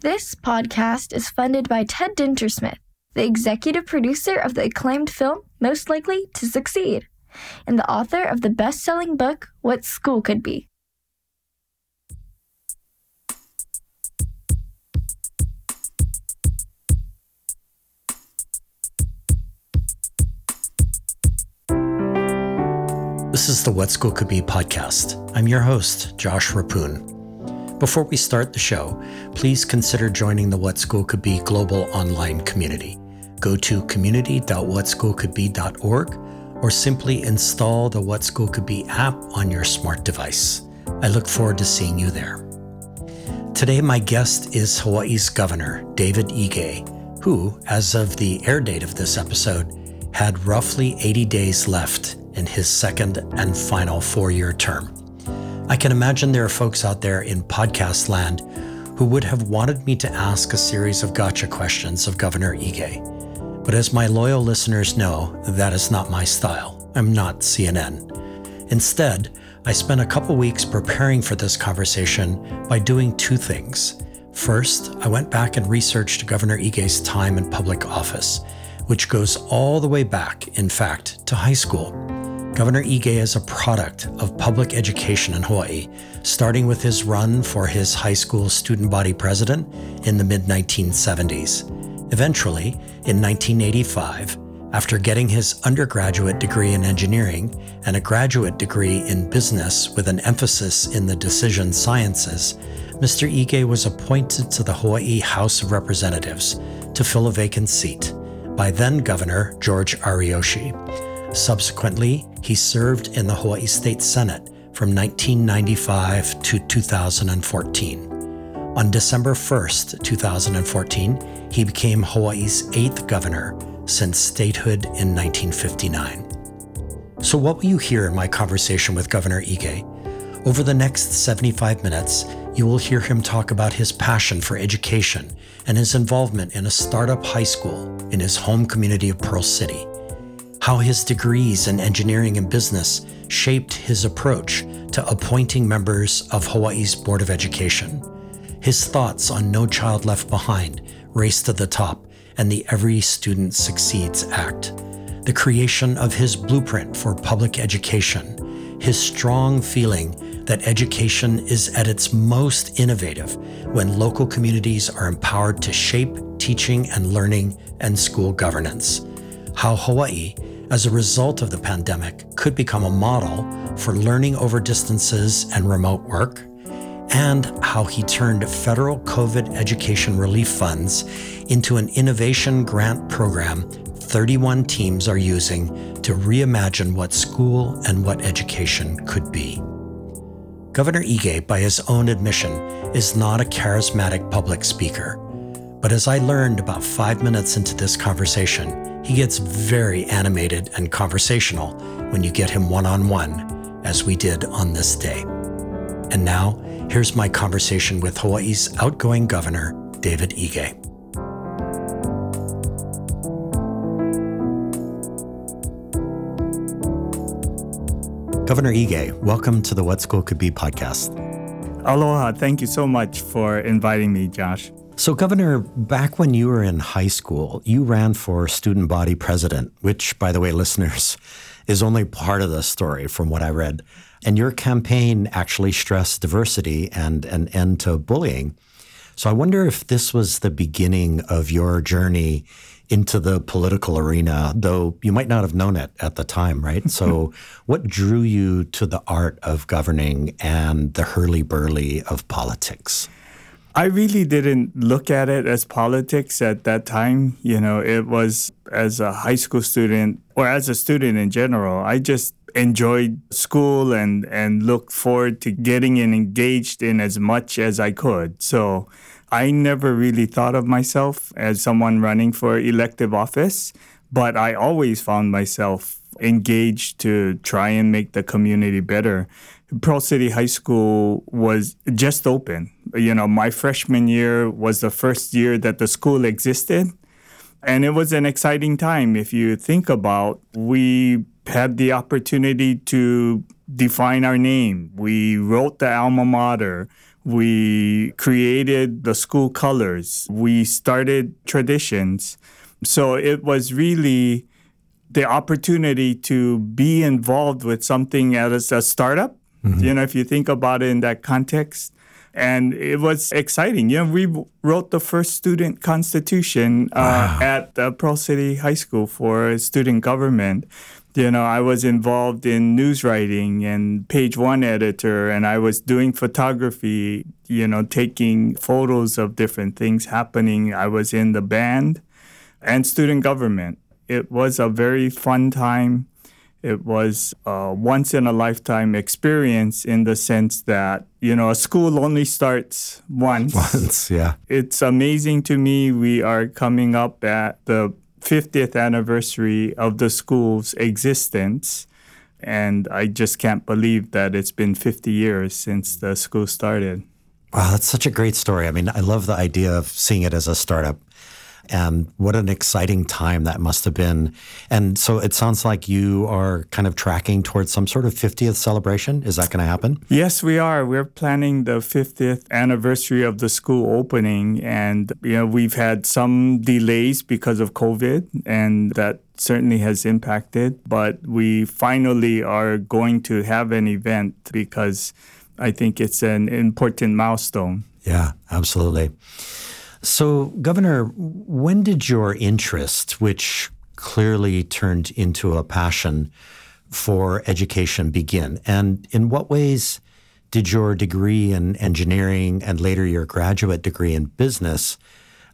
This podcast is funded by Ted Dintersmith, the executive producer of the acclaimed film Most Likely to Succeed, and the author of the best selling book What School Could Be. This is the What School Could Be podcast. I'm your host, Josh Rapoon. Before we start the show, please consider joining the What School Could Be global online community. Go to community.whatschoolcouldbe.org or simply install the What School Could Be app on your smart device. I look forward to seeing you there. Today, my guest is Hawaii's Governor, David Ige, who, as of the air date of this episode, had roughly 80 days left in his second and final four year term. I can imagine there are folks out there in podcast land who would have wanted me to ask a series of gotcha questions of Governor Ige. But as my loyal listeners know, that is not my style. I'm not CNN. Instead, I spent a couple weeks preparing for this conversation by doing two things. First, I went back and researched Governor Ige's time in public office, which goes all the way back, in fact, to high school. Governor Ige is a product of public education in Hawaii, starting with his run for his high school student body president in the mid 1970s. Eventually, in 1985, after getting his undergraduate degree in engineering and a graduate degree in business with an emphasis in the decision sciences, Mr. Ige was appointed to the Hawaii House of Representatives to fill a vacant seat by then Governor George Ariyoshi. Subsequently, he served in the Hawaii State Senate from 1995 to 2014. On December 1st, 2014, he became Hawaii's eighth governor since statehood in 1959. So, what will you hear in my conversation with Governor Ige? Over the next 75 minutes, you will hear him talk about his passion for education and his involvement in a startup high school in his home community of Pearl City how his degrees in engineering and business shaped his approach to appointing members of Hawaii's Board of Education, his thoughts on No Child Left Behind, Race to the Top, and the Every Student Succeeds Act, the creation of his blueprint for public education, his strong feeling that education is at its most innovative when local communities are empowered to shape teaching and learning and school governance, how Hawaii as a result of the pandemic could become a model for learning over distances and remote work, and how he turned federal COVID education relief funds into an innovation grant program 31 teams are using to reimagine what school and what education could be. Governor Ige, by his own admission, is not a charismatic public speaker. But as I learned about five minutes into this conversation, he gets very animated and conversational when you get him one on one, as we did on this day. And now, here's my conversation with Hawaii's outgoing governor, David Ige. Governor Ige, welcome to the What School Could Be podcast. Aloha. Thank you so much for inviting me, Josh. So, Governor, back when you were in high school, you ran for student body president, which, by the way, listeners, is only part of the story from what I read. And your campaign actually stressed diversity and an end to bullying. So, I wonder if this was the beginning of your journey into the political arena, though you might not have known it at the time, right? so, what drew you to the art of governing and the hurly burly of politics? I really didn't look at it as politics at that time. You know, it was as a high school student or as a student in general. I just enjoyed school and and looked forward to getting engaged in as much as I could. So I never really thought of myself as someone running for elective office, but I always found myself engaged to try and make the community better. Pearl City High School was just open. You know, my freshman year was the first year that the school existed. And it was an exciting time. If you think about, we had the opportunity to define our name. We wrote the alma mater. We created the school colors. We started traditions. So it was really the opportunity to be involved with something as a startup. Mm-hmm. You know, if you think about it in that context, and it was exciting. You know, we wrote the first student constitution uh, wow. at uh, Pearl City High School for student government. You know, I was involved in news writing and page one editor, and I was doing photography, you know, taking photos of different things happening. I was in the band and student government. It was a very fun time it was a once in a lifetime experience in the sense that you know a school only starts once. Once yeah. It's amazing to me we are coming up at the 50th anniversary of the school's existence and i just can't believe that it's been 50 years since the school started. Wow that's such a great story. I mean i love the idea of seeing it as a startup and what an exciting time that must have been. And so it sounds like you are kind of tracking towards some sort of 50th celebration. Is that going to happen? Yes, we are. We're planning the 50th anniversary of the school opening. And, you know, we've had some delays because of COVID, and that certainly has impacted. But we finally are going to have an event because I think it's an important milestone. Yeah, absolutely. So, Governor, when did your interest, which clearly turned into a passion for education, begin? And in what ways did your degree in engineering and later your graduate degree in business,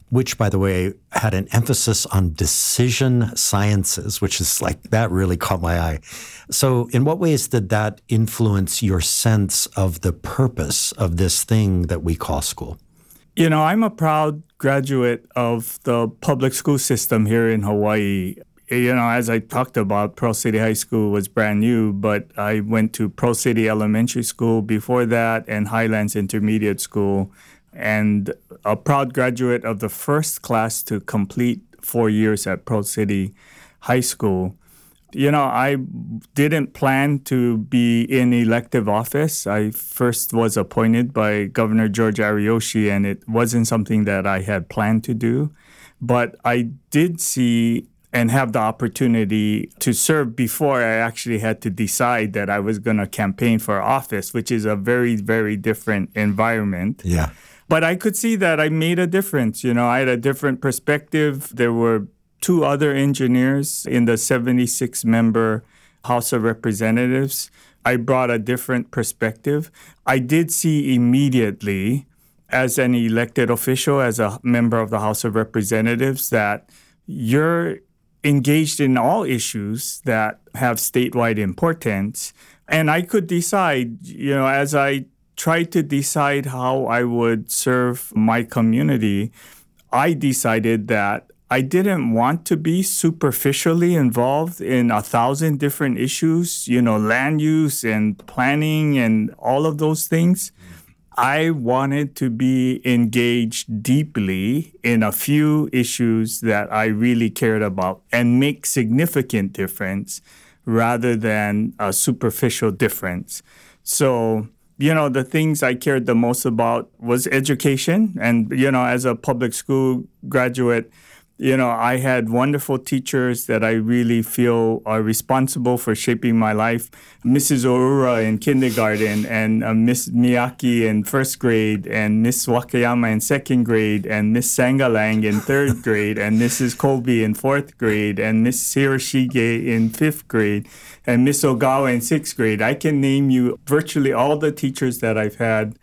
which, by the way, had an emphasis on decision sciences, which is like that really caught my eye. So, in what ways did that influence your sense of the purpose of this thing that we call school? You know, I'm a proud graduate of the public school system here in Hawaii. You know, as I talked about, Pearl City High School was brand new, but I went to Pearl City Elementary School before that and Highlands Intermediate School, and a proud graduate of the first class to complete four years at Pearl City High School you know, I didn't plan to be in elective office. I first was appointed by Governor George Ariyoshi, and it wasn't something that I had planned to do. But I did see and have the opportunity to serve before I actually had to decide that I was going to campaign for office, which is a very, very different environment. Yeah. But I could see that I made a difference. You know, I had a different perspective. There were two other engineers in the 76 member House of Representatives. I brought a different perspective. I did see immediately, as an elected official, as a member of the House of Representatives, that you're engaged in all issues that have statewide importance. And I could decide, you know, as I tried to decide how I would serve my community, I decided that I didn't want to be superficially involved in a thousand different issues, you know, land use and planning and all of those things. I wanted to be engaged deeply in a few issues that I really cared about and make significant difference rather than a superficial difference. So, you know, the things I cared the most about was education. And, you know, as a public school graduate, you know, I had wonderful teachers that I really feel are responsible for shaping my life. Mrs. Oura in kindergarten, and uh, Miss Miyaki in first grade, and Miss Wakayama in second grade, and Miss Sangalang in third grade, and Mrs. Kobe in fourth grade, and Miss Hiroshige in fifth grade, and Miss Ogawa in sixth grade. I can name you virtually all the teachers that I've had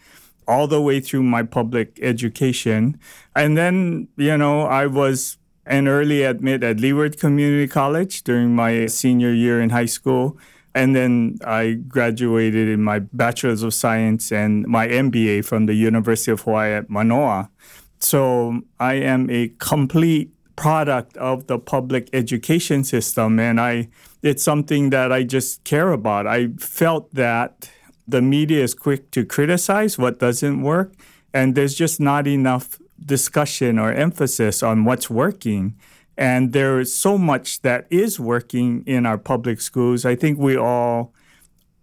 all the way through my public education. And then, you know, I was an early admit at Leeward Community College during my senior year in high school. And then I graduated in my Bachelor's of Science and my MBA from the University of Hawaii at Manoa. So I am a complete product of the public education system and I it's something that I just care about. I felt that the media is quick to criticize what doesn't work and there's just not enough discussion or emphasis on what's working. And there is so much that is working in our public schools. I think we all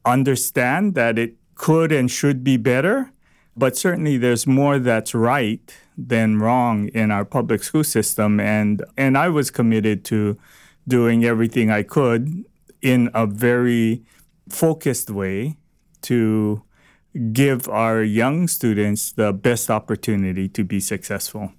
understand that it could and should be better. But certainly there's more that's right than wrong in our public school system. And, and I was committed to doing everything I could in a very focused way to give our young students the best opportunity to be successful.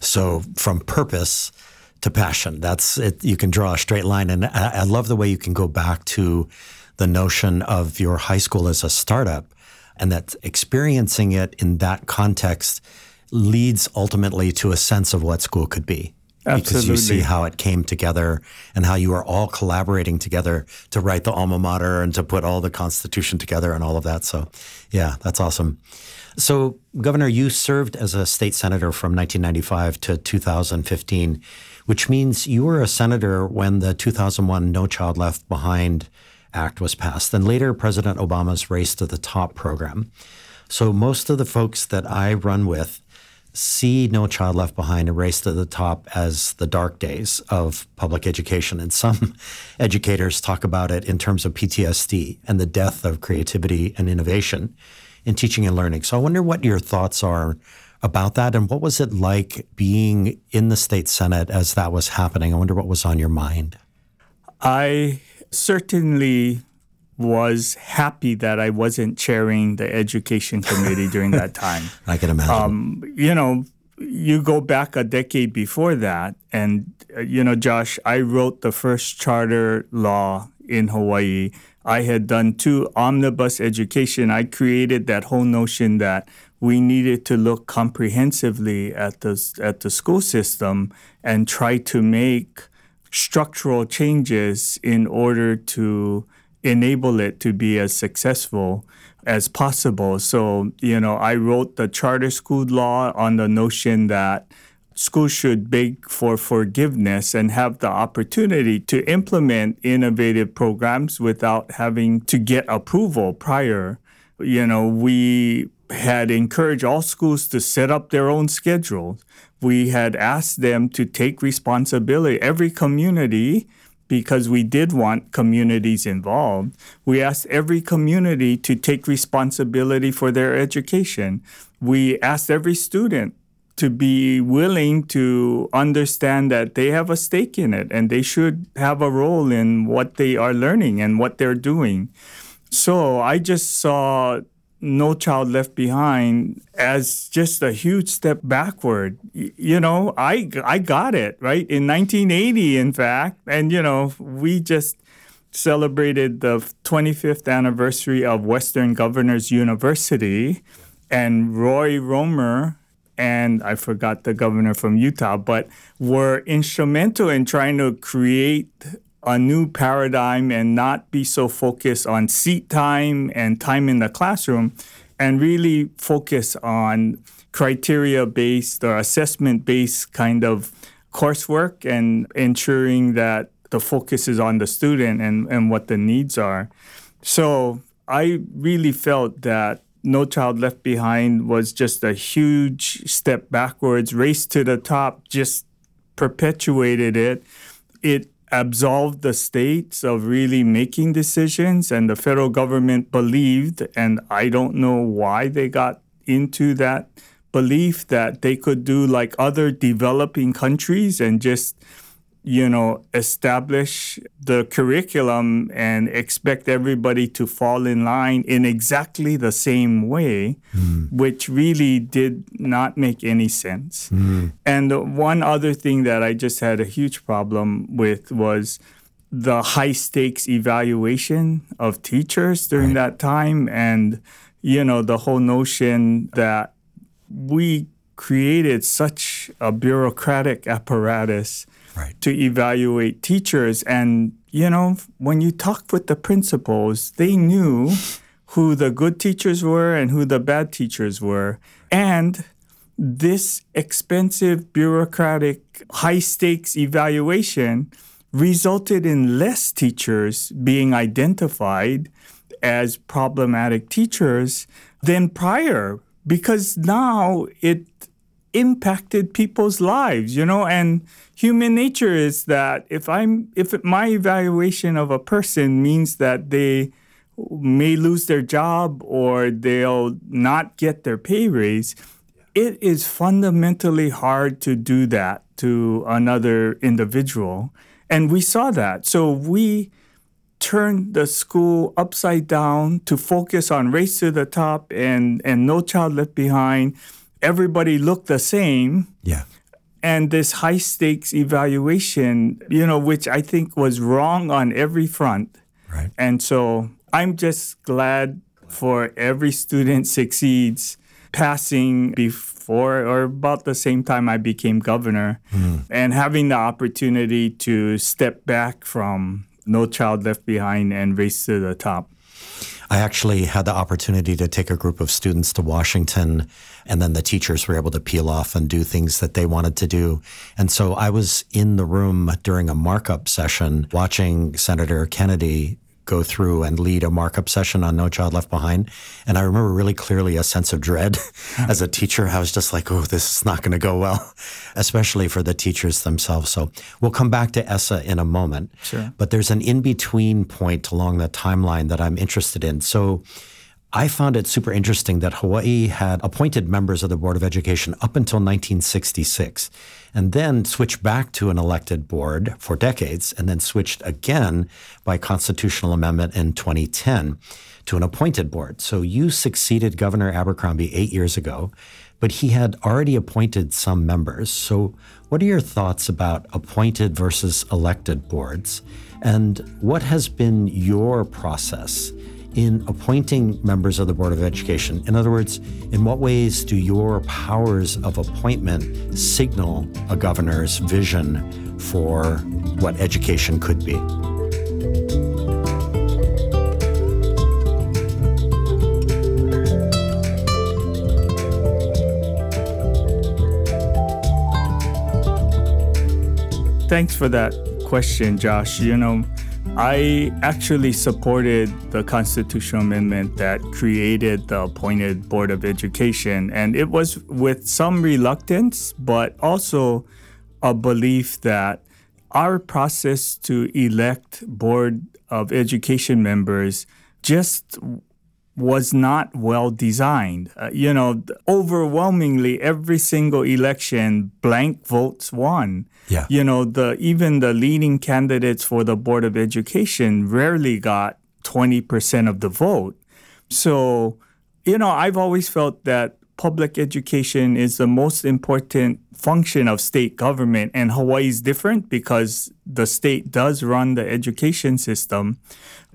So, from purpose to passion, that's it. You can draw a straight line. And I, I love the way you can go back to the notion of your high school as a startup and that experiencing it in that context leads ultimately to a sense of what school could be. Absolutely. Because you see how it came together and how you are all collaborating together to write the alma mater and to put all the constitution together and all of that. So, yeah, that's awesome. So, Governor, you served as a state senator from 1995 to 2015, which means you were a senator when the 2001 No Child Left Behind Act was passed, and later President Obama's Race to the Top program. So most of the folks that I run with see No Child Left Behind and Race to the Top as the dark days of public education. And some educators talk about it in terms of PTSD and the death of creativity and innovation in teaching and learning. So I wonder what your thoughts are about that and what was it like being in the state senate as that was happening? I wonder what was on your mind. I certainly was happy that I wasn't chairing the education committee during that time. I can imagine. Um, you know, you go back a decade before that, and, uh, you know, Josh, I wrote the first charter law in Hawaii. I had done two omnibus education. I created that whole notion that we needed to look comprehensively at the, at the school system and try to make structural changes in order to enable it to be as successful as possible. So, you know, I wrote the charter school law on the notion that schools should beg for forgiveness and have the opportunity to implement innovative programs without having to get approval prior. You know, we had encouraged all schools to set up their own schedules. We had asked them to take responsibility. Every community, because we did want communities involved, we asked every community to take responsibility for their education. We asked every student to be willing to understand that they have a stake in it and they should have a role in what they are learning and what they're doing. So I just saw no Child Left Behind as just a huge step backward. You know, I I got it right in 1980, in fact, and you know we just celebrated the 25th anniversary of Western Governors University, and Roy Romer and I forgot the governor from Utah, but were instrumental in trying to create a new paradigm and not be so focused on seat time and time in the classroom and really focus on criteria based or assessment based kind of coursework and ensuring that the focus is on the student and, and what the needs are. So I really felt that No Child Left Behind was just a huge step backwards. Race to the Top just perpetuated it. It absolved the states of really making decisions, and the federal government believed, and I don't know why they got into that belief that they could do like other developing countries and just you know, establish the curriculum and expect everybody to fall in line in exactly the same way, mm. which really did not make any sense. Mm. And one other thing that I just had a huge problem with was the high stakes evaluation of teachers during right. that time and you know the whole notion that we created such a bureaucratic apparatus right. to evaluate teachers. And, you know, when you talk with the principals, they knew who the good teachers were and who the bad teachers were. And this expensive, bureaucratic, high stakes evaluation resulted in less teachers being identified as problematic teachers than prior because now it impacted people's lives, you know, and human nature is that if I'm if my evaluation of a person means that they may lose their job or they'll not get their pay raise. It is fundamentally hard to do that to another individual. And we saw that. So we turned the school upside down to focus on race to the top and, and no child left behind. Everybody looked the same. Yeah. And this high stakes evaluation, you know, which I think was wrong on every front. Right. And so I'm just glad for every student succeeds passing before or about the same time I became governor hmm. and having the opportunity to step back from No Child Left Behind and Race to the Top. I actually had the opportunity to take a group of students to Washington, and then the teachers were able to peel off and do things that they wanted to do. And so I was in the room during a markup session watching Senator Kennedy go through and lead a markup session on No Child Left Behind. And I remember really clearly a sense of dread as a teacher. I was just like, oh, this is not going to go well, especially for the teachers themselves. So we'll come back to ESSA in a moment. Sure. But there's an in between point along the timeline that I'm interested in. So I found it super interesting that Hawaii had appointed members of the Board of Education up until 1966 and then switched back to an elected board for decades and then switched again by constitutional amendment in 2010 to an appointed board. So you succeeded Governor Abercrombie eight years ago, but he had already appointed some members. So what are your thoughts about appointed versus elected boards? And what has been your process in appointing members of the Board of Education? In other words, in what ways do your powers of appointment signal a governor's vision for what education could be? Thanks for that question, Josh. You know, I actually supported the constitutional amendment that created the appointed Board of Education, and it was with some reluctance, but also a belief that our process to elect Board of Education members just was not well designed. Uh, you know, overwhelmingly every single election, blank votes won. Yeah. You know, the even the leading candidates for the Board of Education rarely got 20% of the vote. So, you know, I've always felt that public education is the most important function of state government and Hawaii is different because the state does run the education system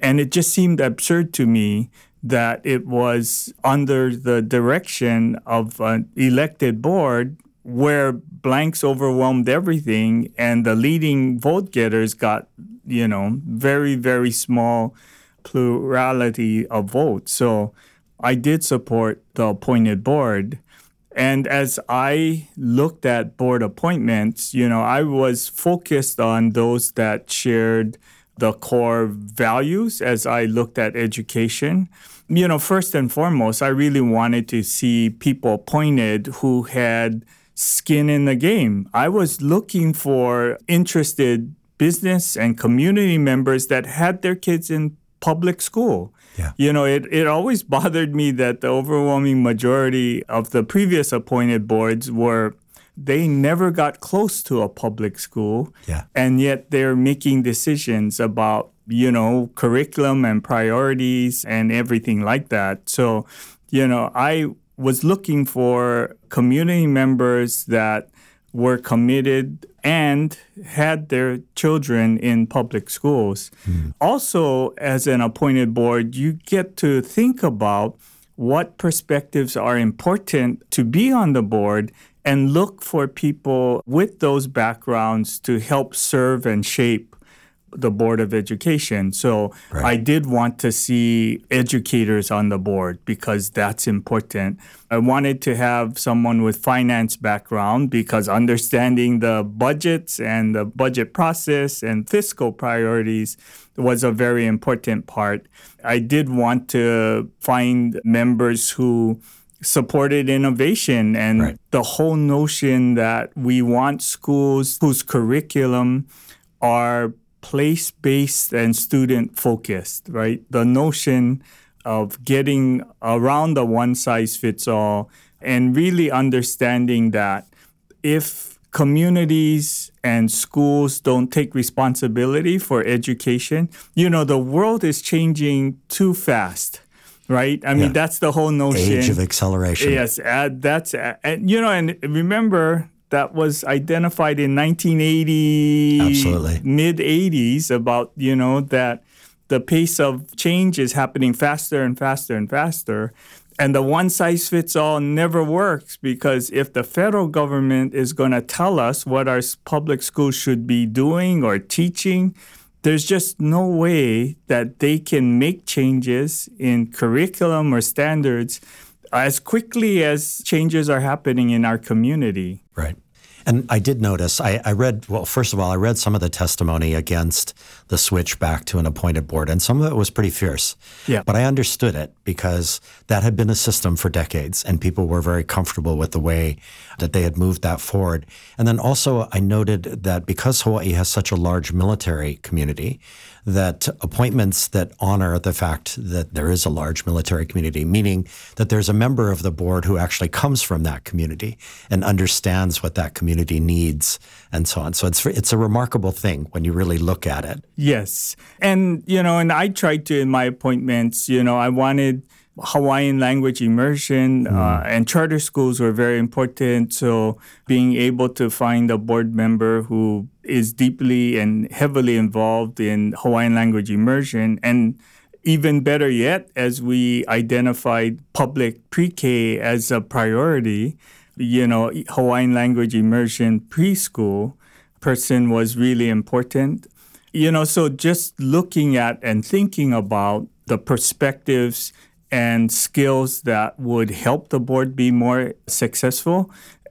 and it just seemed absurd to me that it was under the direction of an elected board where blanks overwhelmed everything and the leading vote getters got, you know, very, very small plurality of votes. So I did support the appointed board. And as I looked at board appointments, you know, I was focused on those that shared the core values as I looked at education. You know, first and foremost, I really wanted to see people appointed who had skin in the game. I was looking for interested business and community members that had their kids in public school. Yeah. You know, it, it always bothered me that the overwhelming majority of the previous appointed boards were they never got close to a public school. Yeah. And yet they're making decisions about, you know, curriculum and priorities and everything like that. So, you know, I was looking for community members that were committed and had their children in public schools. Hmm. Also, as an appointed board, you get to think about what perspectives are important to be on the board and look for people with those backgrounds to help serve and shape the Board of Education. So Right. I did want to see educators on the board because that's important. I wanted to have someone with finance background because understanding the budgets and the budget process and fiscal priorities was a very important part. I did want to find members who supported innovation and Right. the whole notion that we want schools whose curriculum are place based and student focused, right? The notion of getting around the one size fits all and really understanding that if communities and schools don't take responsibility for education, you know, the world is changing too fast. Right, I mean that's the whole notion. Age of acceleration. Yes, uh, that's uh, and you know, and remember that was identified in 1980, Absolutely. mid 80s about you know that the pace of change is happening faster and faster and faster. And the one size fits all never works because if the federal government is going to tell us what our public schools should be doing or teaching, there's just no way that they can make changes in curriculum or standards as quickly as changes are happening in our community. Right. And I did notice, I, I read, well, first of all, I read some of the testimony against the switch back to an appointed board, and some of it was pretty fierce. Yeah. But I understood it because that had been a system for decades, and people were very comfortable with the way that they had moved that forward. And then also, I noted that because Hawaii has such a large military community, that appointments that honor the fact that there is a large military community, meaning that there's a member of the board who actually comes from that community and understands what that community needs and so on. So it's it's a remarkable thing when you really look at it. Yes. And, you know, and I tried to in my appointments, you know, I wanted Hawaiian language immersion uh, and charter schools were very important. So being able to find a board member who is deeply and heavily involved in Hawaiian language immersion and even better yet, as we identified public pre-K as a priority, you know, Hawaiian language immersion preschool person was really important. You know, so just looking at and thinking about the perspectives and skills that would help the board be more successful.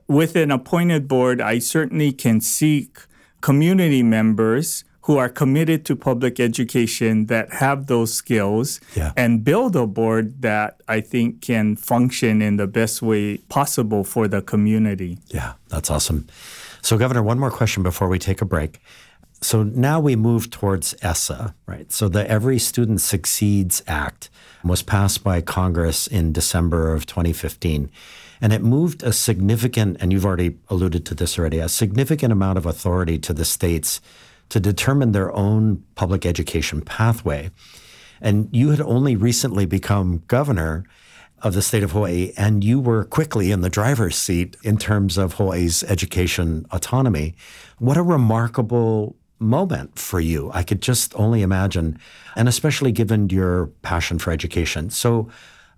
With an appointed board, I certainly can seek community members who are committed to public education that have those skills Yeah. and build a board that I think can function in the best way possible for the community. Yeah, that's awesome. So, Governor, one more question before we take a break. So now we move towards ESSA, right? So the Every Student Succeeds Act was passed by Congress in December of 2015. And it moved a significant, and you've already alluded to this already, a significant amount of authority to the states to determine their own public education pathway. And you had only recently become governor of the state of Hawaii, and you were quickly in the driver's seat in terms of Hawaii's education autonomy. What a remarkable moment for you. I could just only imagine, and especially given your passion for education. So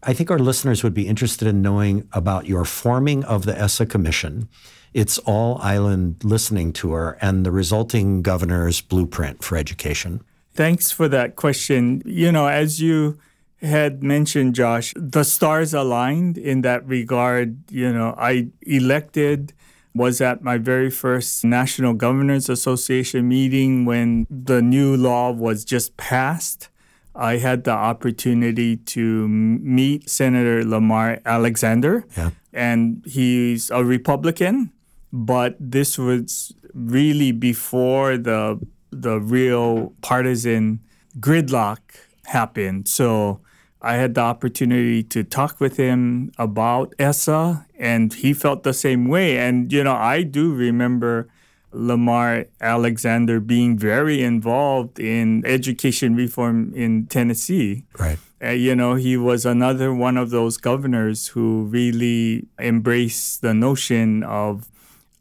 I think our listeners would be interested in knowing about your forming of the ESSA Commission, its all island listening tour, and the resulting governor's blueprint for education. Thanks for that question. You know, as you had mentioned, Josh, the stars aligned in that regard. You know, I elected, was at my very first National Governors Association meeting when the new law was just passed. I had the opportunity to meet Senator Lamar Alexander, Yeah. and he's a Republican, but this was really before the the real partisan gridlock happened. So I had the opportunity to talk with him about ESSA, and he felt the same way. And, you know, I do remember Lamar Alexander being very involved in education reform in Tennessee. Right. Uh, you know, he was another one of those governors who really embraced the notion of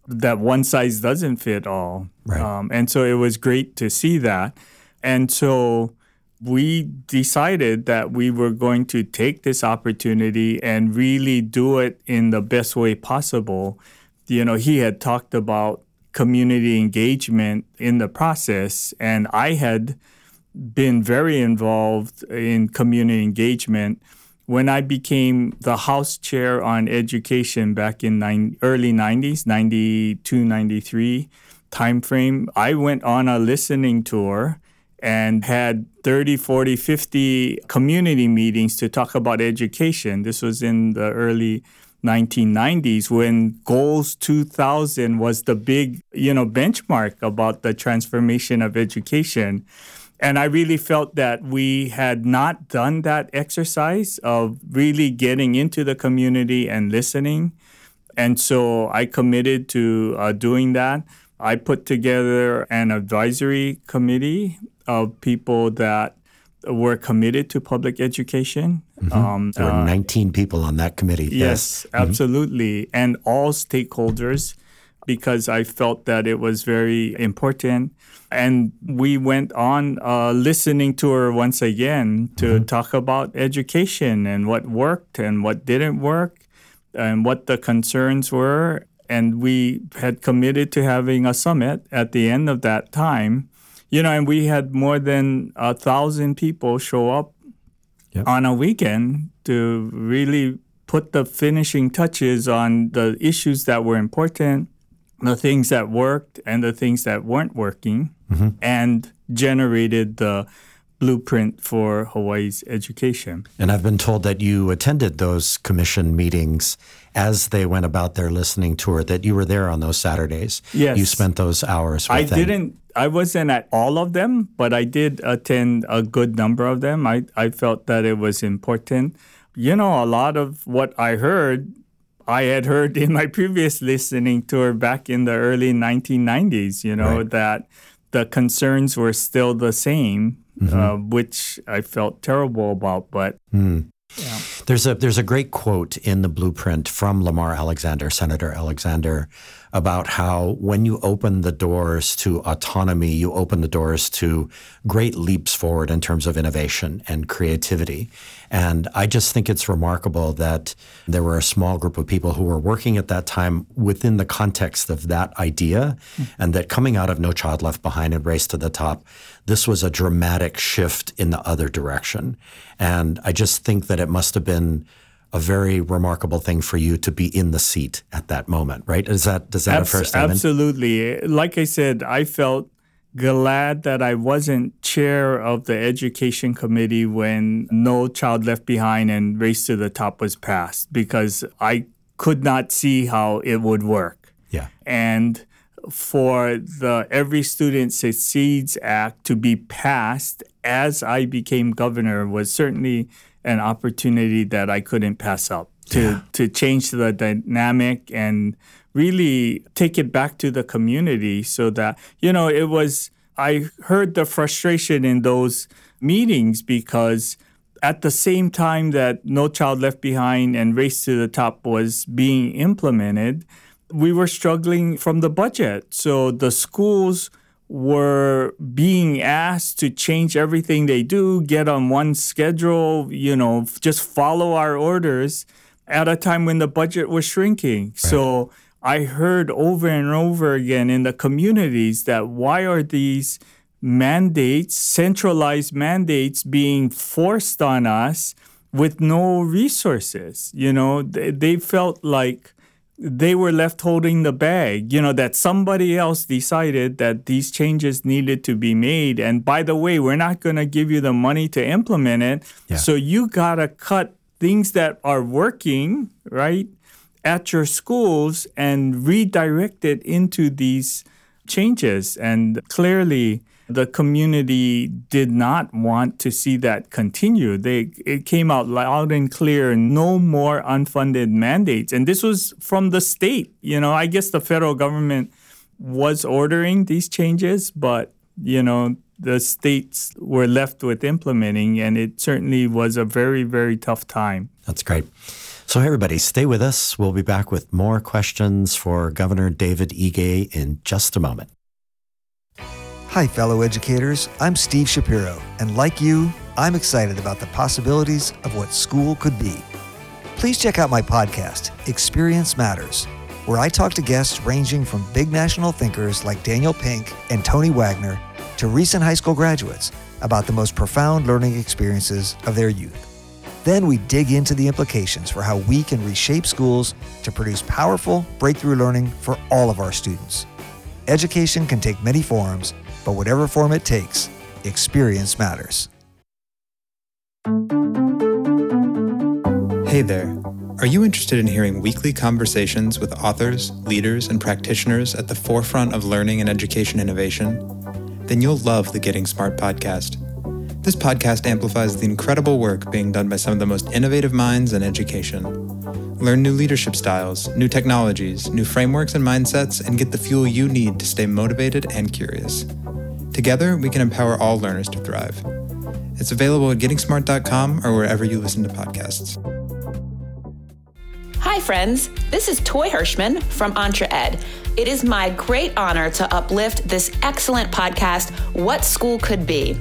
that one size doesn't fit all. Right. Um, and so it was great to see that. And so we decided that we were going to take this opportunity and really do it in the best way possible. You know, he had talked about community engagement in the process, and I had been very involved in community engagement when I became the House Chair on Education back in nine, early 90s, 92, 93 timeframe. I went on a listening tour and had 30, 40, 50 community meetings to talk about education. This was in the early 1990s when goals 2000 was the big you know benchmark about the transformation of education. And i really felt that we had not done that exercise of really getting into the community and listening. And so i committed to uh, doing that. I put together an advisory committee of people that were committed to public education. Mm-hmm. Um, there were uh, 19 people on that committee. Yes, yes. Mm-hmm. absolutely. Mm-hmm. And all stakeholders, because I felt that it was very important. And we went on a listening tour once again to mm-hmm. talk about education and what worked and what didn't work and what the concerns were. And we had committed to having a summit at the end of that time you know, and we had more than a thousand people show up yep. on a weekend to really put the finishing touches on the issues that were important, the things that worked, and the things that weren't working, mm-hmm. and generated the blueprint for Hawaii's education. And I've been told that you attended those commission meetings as they went about their listening tour, that you were there on those Saturdays. Yes. You spent those hours I them. didn't I wasn't at all of them, but I did attend a good number of them. I, I felt that it was important. You know, a lot of what I heard, I had heard in my previous listening tour back in the early 1990s, you know, right. that the concerns were still the same, mm-hmm. uh, which I felt terrible about. But mm. There's a there's a great quote in the blueprint from Lamar Alexander, Senator Alexander, about how when you open the doors to autonomy, you open the doors to great leaps forward in terms of innovation and creativity. And I just think it's remarkable that there were a small group of people who were working at that time within the context of that idea, mm. and that coming out of No Child Left Behind and Race to the Top, this was a dramatic shift in the other direction. And I just think that it must have been a very remarkable thing for you to be in the seat at that moment, right? Is that does that Abs- a fair statement? Absolutely. Like I said, I felt glad that I wasn't chair of the education committee when No Child Left Behind and Race to the Top was passed because I could not see how it would work. Yeah. And for the Every Student Succeeds Act to be passed as I became governor was certainly an opportunity that I couldn't pass up to yeah. to change the dynamic and really take it back to the community so that you know it was I heard the frustration in those meetings because at the same time that No Child Left Behind and Race to the Top was being implemented, we were struggling from the budget. So the schools were being asked to change everything they do, get on one schedule, you know, just follow our orders at a time when the budget was shrinking. Right. So I heard over and over again in the communities that why are these mandates, centralized mandates being forced on us with no resources? You know, they, they felt like they were left holding the bag, you know, that somebody else decided that these changes needed to be made. And by the way, we're not going to give you the money to implement it. Yeah. So you got to cut things that are working, right, at your schools and redirect it into these changes. And clearly, the community did not want to see that continue. They it came out loud and clear, no more unfunded mandates. And this was from the state. You know, I guess the federal government was ordering these changes, but you know, the states were left with implementing and it certainly was a very, very tough time. That's great. So, everybody, stay with us. We'll be back with more questions for Governor David Ige in just a moment. Hi, fellow educators. I'm Steve Shapiro, and like you, I'm excited about the possibilities of what school could be. Please check out my podcast, Experience Matters, where I talk to guests ranging from big national thinkers like Daniel Pink and Tony Wagner to recent high school graduates about the most profound learning experiences of their youth. Then we dig into the implications for how we can reshape schools to produce powerful breakthrough learning for all of our students. Education can take many forms but whatever form it takes, experience matters. Hey there. Are you interested in hearing weekly conversations with authors, leaders, and practitioners at the forefront of learning and education innovation? Then you'll love the Getting Smart podcast. This podcast amplifies the incredible work being done by some of the most innovative minds in education. Learn new leadership styles, new technologies, new frameworks and mindsets, and get the fuel you need to stay motivated and curious. Together, we can empower all learners to thrive. It's available at gettingsmart.com or wherever you listen to podcasts. Hi, friends. This is Toy Hirschman from EntreEd. It is my great honor to uplift this excellent podcast, What School Could Be.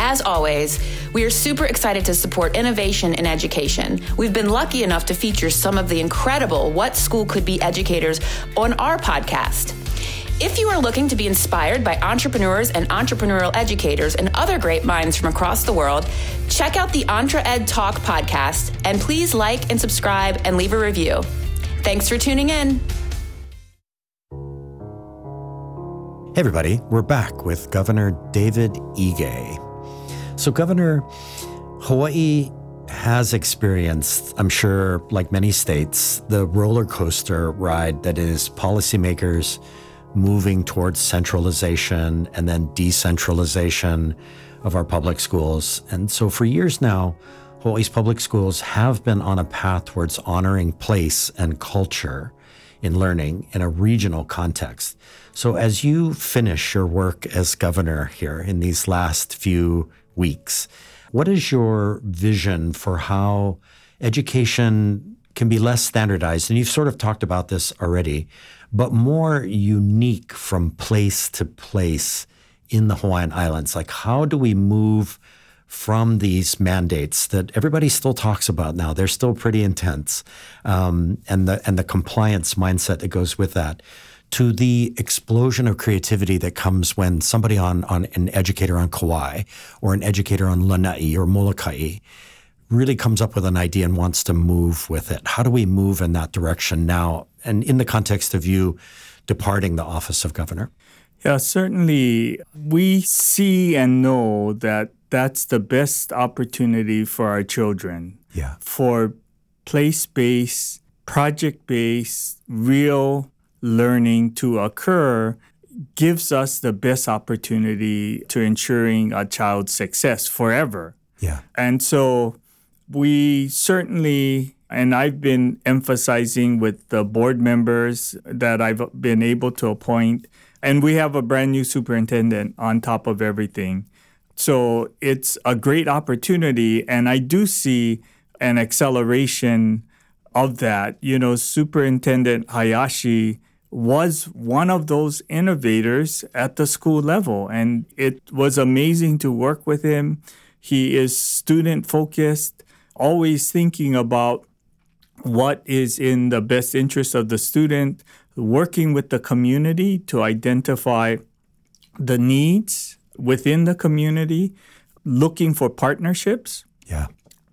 As always, we are super excited to support innovation in education. We've been lucky enough to feature some of the incredible What School Could Be educators on our podcast. If you are looking to be inspired by entrepreneurs and entrepreneurial educators and other great minds from across the world, check out the EntreEd Talk podcast and please like and subscribe and leave a review. Thanks for tuning in. Hey, everybody, we're back with Governor David Ige. So, Governor, Hawaii has experienced, I'm sure, like many states, the roller coaster ride that is policymakers moving towards centralization and then decentralization of our public schools. And so for years now, Hawaii's public schools have been on a path towards honoring place and culture in learning in a regional context. So as you finish your work as governor here in these last few weeks, what is your vision for how education can be less standardized? And you've sort of talked about this already, but more unique from place to place in the Hawaiian Islands. Like, how do we move from these mandates that everybody still talks about now? They're still pretty intense, um, and the and the compliance mindset that goes with that. To the explosion of creativity that comes when somebody on, on an educator on Kauai or an educator on Lanai or Molokai really comes up with an idea and wants to move with it. How do we move in that direction now? And in the context of you departing the office of governor? Yeah, certainly we see and know that that's the best opportunity for our children. Yeah. For place based, project based, real learning to occur gives us the best opportunity to ensuring a child's success forever. Yeah. And so we certainly, and I've been emphasizing with the board members that I've been able to appoint, and we have a brand new superintendent on top of everything. So it's a great opportunity, and I do see an acceleration of that. You know, Superintendent Hayashi was one of those innovators at the school level, and it was amazing to work with him. He is student focused always thinking about what is in the best interest of the student, working with the community to identify the needs within the community, looking for partnerships. Yeah.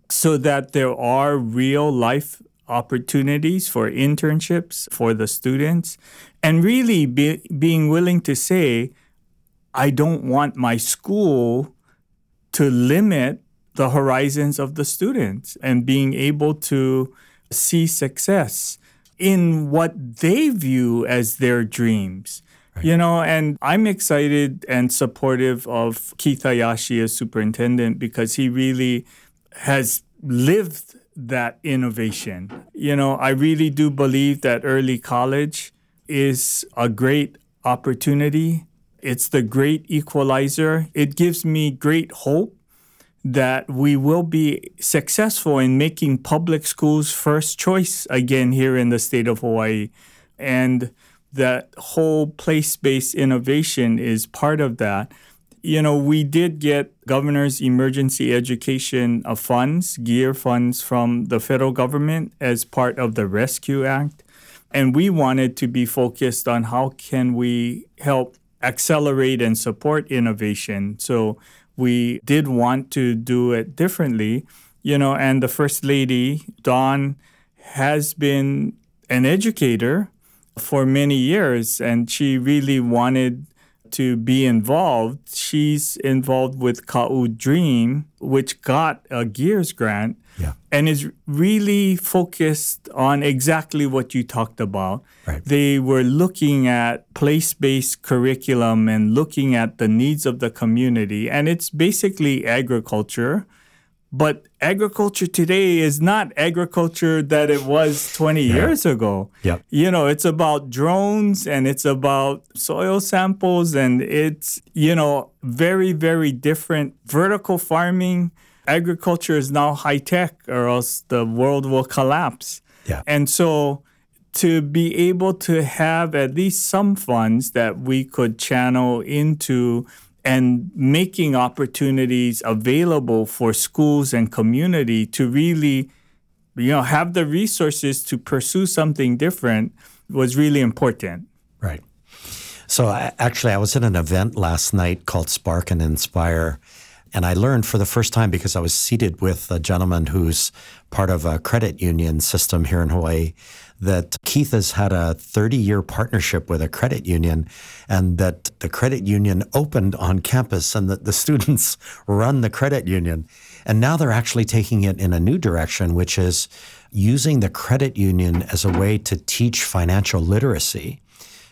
So that there are real life opportunities for internships for the students, and really be, being willing to say, I don't want my school to limit the horizons of the students and being able to see success in what they view as their dreams. Right. You know, and I'm excited and supportive of Keith Hayashi as superintendent because he really has lived that innovation. You know, I really do believe that early college is a great opportunity. It's the great equalizer. It gives me great hope that we will be successful in making public schools first choice again here in the state of Hawaii. And that whole place based innovation is part of that. You know, we did get governor's emergency education uh, funds, gear funds from the federal government as part of the Rescue Act. And we wanted to be focused on how can we help accelerate and support innovation. So we did want to do it differently, you know, and the First Lady, Dawn, has been an educator for many years, and she really wanted to be involved. She's involved with Ka'u Dream, which got a Gears grant Yeah. and is really focused on exactly what you talked about. Right. They were looking at place based curriculum and looking at the needs of the community. And it's basically agriculture. But agriculture today is not agriculture that it was 20 years ago. Yep. You know, it's about drones and it's about soil samples and it's, you know, very, very different. Vertical farming, agriculture is now high tech or else the world will collapse. Yeah. And so to be able to have at least some funds that we could channel into and making opportunities available for schools and community to really you know have the resources to pursue something different was really important Right. So I, actually, I was at an event last night called Spark and Inspire, and I learned for the first time because I was seated with a gentleman who's part of a credit union system here in Hawaii that Keith has had a 30 year partnership with a credit union and that the credit union opened on campus and that the students run the credit union. And now they're actually taking it in a new direction, which is using the credit union as a way to teach financial literacy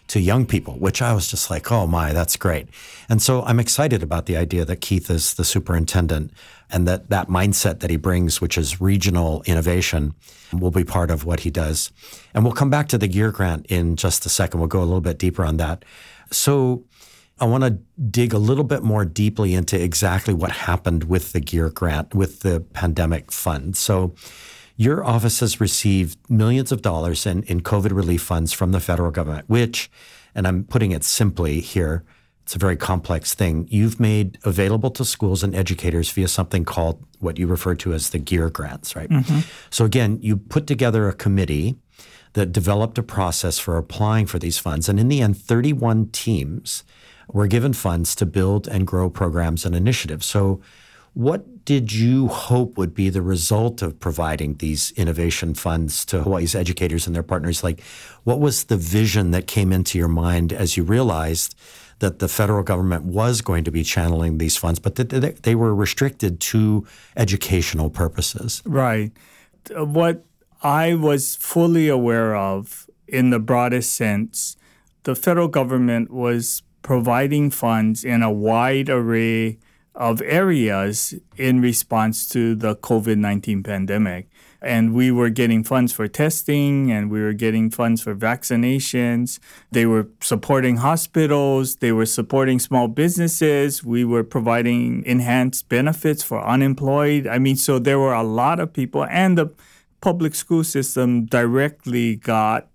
to young people, which I was just like, oh my, that's great. And so I'm excited about the idea that Keith is the superintendent and that that mindset that he brings, which is regional innovation, will be part of what he does. And we'll come back to the Gear Grant in just a second. We'll go a little bit deeper on that. So I want to dig a little bit more deeply into exactly what happened with the Gear Grant, with the pandemic fund. So your office has received millions of dollars in, in COVID relief funds from the federal government, which, and I'm putting it simply here, it's a very complex thing. You've made available to schools and educators via something called what you refer to as the GEAR grants, right? Mm-hmm. So again, you put together a committee that developed a process for applying for these funds. And in the end, 31 teams were given funds to build and grow programs and initiatives. So what did you hope would be the result of providing these innovation funds to Hawaii's educators and their partners? Like, what was the vision that came into your mind as you realized that the federal government was going to be channeling these funds, but that they- were restricted to educational purposes? right what i was fully aware of in the broadest sense the federal government was providing funds in a wide array of areas in response to the COVID 19 pandemic. And we were getting funds for testing and we were getting funds for vaccinations. They were supporting hospitals, they were supporting small businesses, we were providing enhanced benefits for unemployed. I mean, so there were a lot of people, and the public school system directly got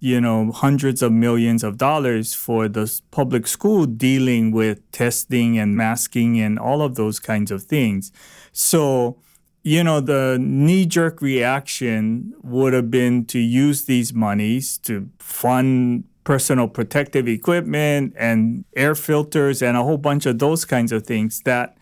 you know, hundreds of millions of dollars for the public school dealing with testing and masking and all of those kinds of things. So, you know, the knee jerk reaction would have been to use these monies to fund personal protective equipment and air filters and a whole bunch of those kinds of things that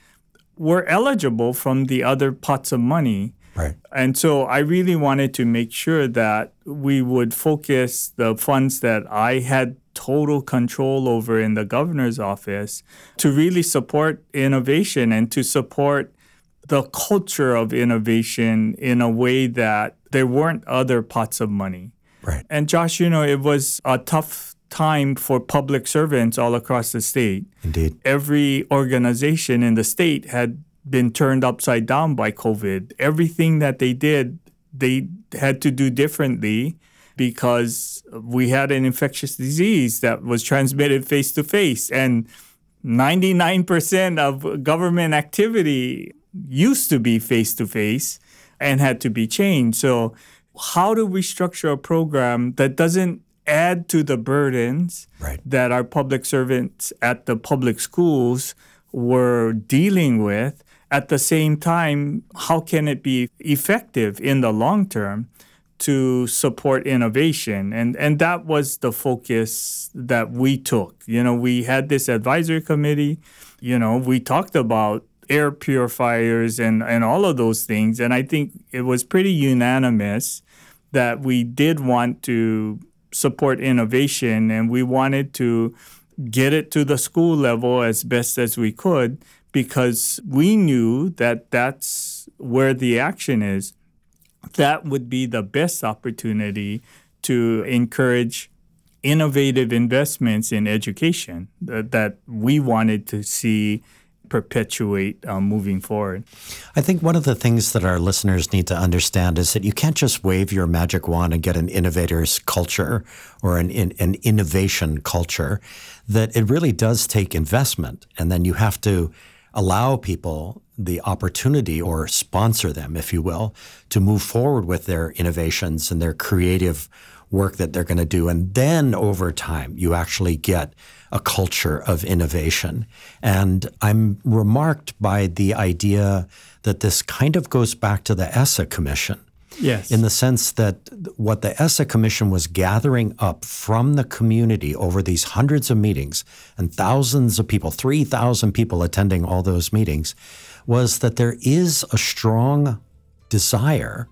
were eligible from the other pots of money. Right. And so I really wanted to make sure that we would focus the funds that I had total control over in the governor's office to really support innovation and to support the culture of innovation in a way that there weren't other pots of money. Right. And Josh, you know, it was a tough time for public servants all across the state Indeed. every organization in the state had been turned upside down by COVID. Everything that they did, they had to do differently because we had an infectious disease that was transmitted face to face. And 99% of government activity used to be face to face and had to be changed. So, how do we structure a program that doesn't add to the burdens Right. that our public servants at the public schools were dealing with? At the same time, how can it be effective in the long term to support innovation? And and that was the focus that we took. You know, we had this advisory committee. You know, we talked about air purifiers and, and all of those things. And I think it was pretty unanimous that we did want to support innovation and we wanted to get it to the school level as best as we could because we knew that that's where the action is. That would be the best opportunity to encourage innovative investments in education that, that we wanted to see perpetuate um, moving forward. I think one of the things that our listeners need to understand is that you can't just wave your magic wand and get an innovator's culture or an, an innovation culture, that it really does take investment. And then you have to allow people the opportunity or sponsor them, if you will, to move forward with their innovations and their creative work that they're going to do. And then over time, you actually get a culture of innovation. And I'm remarked by the idea that this kind of goes back to the ESSA Commission. Yes. In the sense that what the ESSA Commission was gathering up from the community over these hundreds of meetings and thousands of people, 3,000 people attending all those meetings, was that there is a strong desire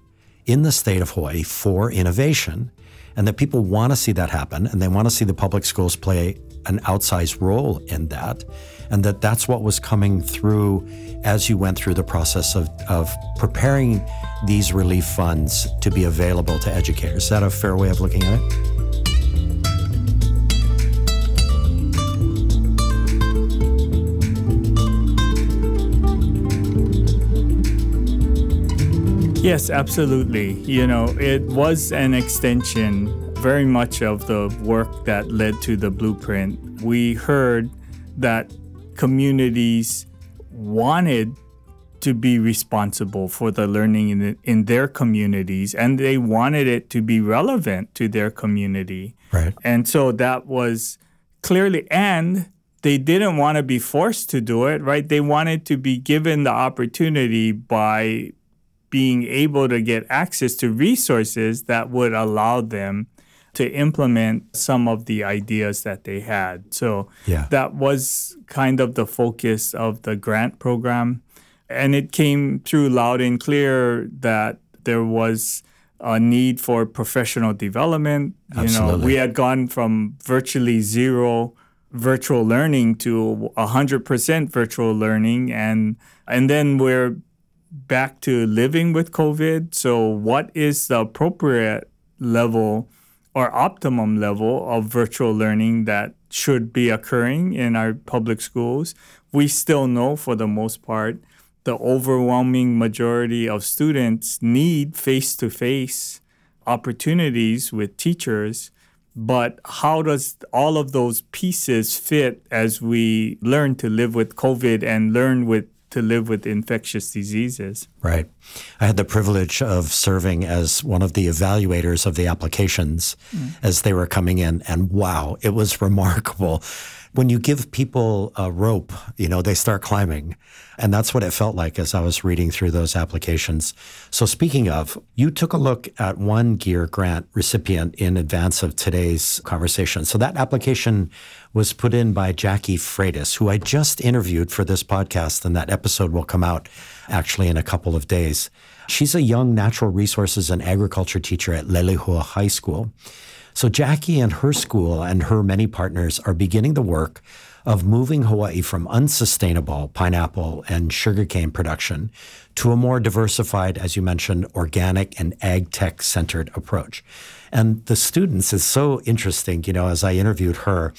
in the state of Hawaii for innovation and that people want to see that happen and they want to see the public schools play an outsized role in that and that that's what was coming through as you went through the process of, of preparing these relief funds to be available to educators. Is that a fair way of looking at it? Yes, absolutely. You know, it was an extension very much of the work that led to the blueprint. We heard that communities wanted to be responsible for the learning in, the, in their communities and they wanted it to be relevant to their community. Right. And so that was clearly, and they didn't want to be forced to do it, right? They wanted to be given the opportunity by being able to get access to resources that would allow them to implement some of the ideas that they had. So yeah. that was kind of the focus of the grant program. And it came through loud and clear that there was a need for professional development. Absolutely. You know, we had gone from virtually zero virtual learning to 100% virtual learning and and then we're back to living with COVID. So, what is the appropriate level or optimum level of virtual learning that should be occurring in our public schools? We still know, for the most part, the overwhelming majority of students need face to face opportunities with teachers. But how does all of those pieces fit as we learn to live with COVID and learn with to live with infectious diseases. Right. I had the privilege of serving as one of the evaluators of the applications mm. as they were coming in. And wow, it was remarkable. When you give people a rope, you know, they start climbing. And that's what it felt like as I was reading through those applications. So, speaking of, you took a look at one GEAR grant recipient in advance of today's conversation. So, that application was put in by Jackie Freitas, who I just interviewed for this podcast, and that episode will come out actually in a couple of days. She's a young natural resources and agriculture teacher at Leilehua High School. So, Jackie and her school and her many partners are beginning the work of moving Hawaii from unsustainable pineapple and sugarcane production to a more diversified, as you mentioned, organic and ag tech centered approach. And the students is so interesting, you know, as I interviewed her,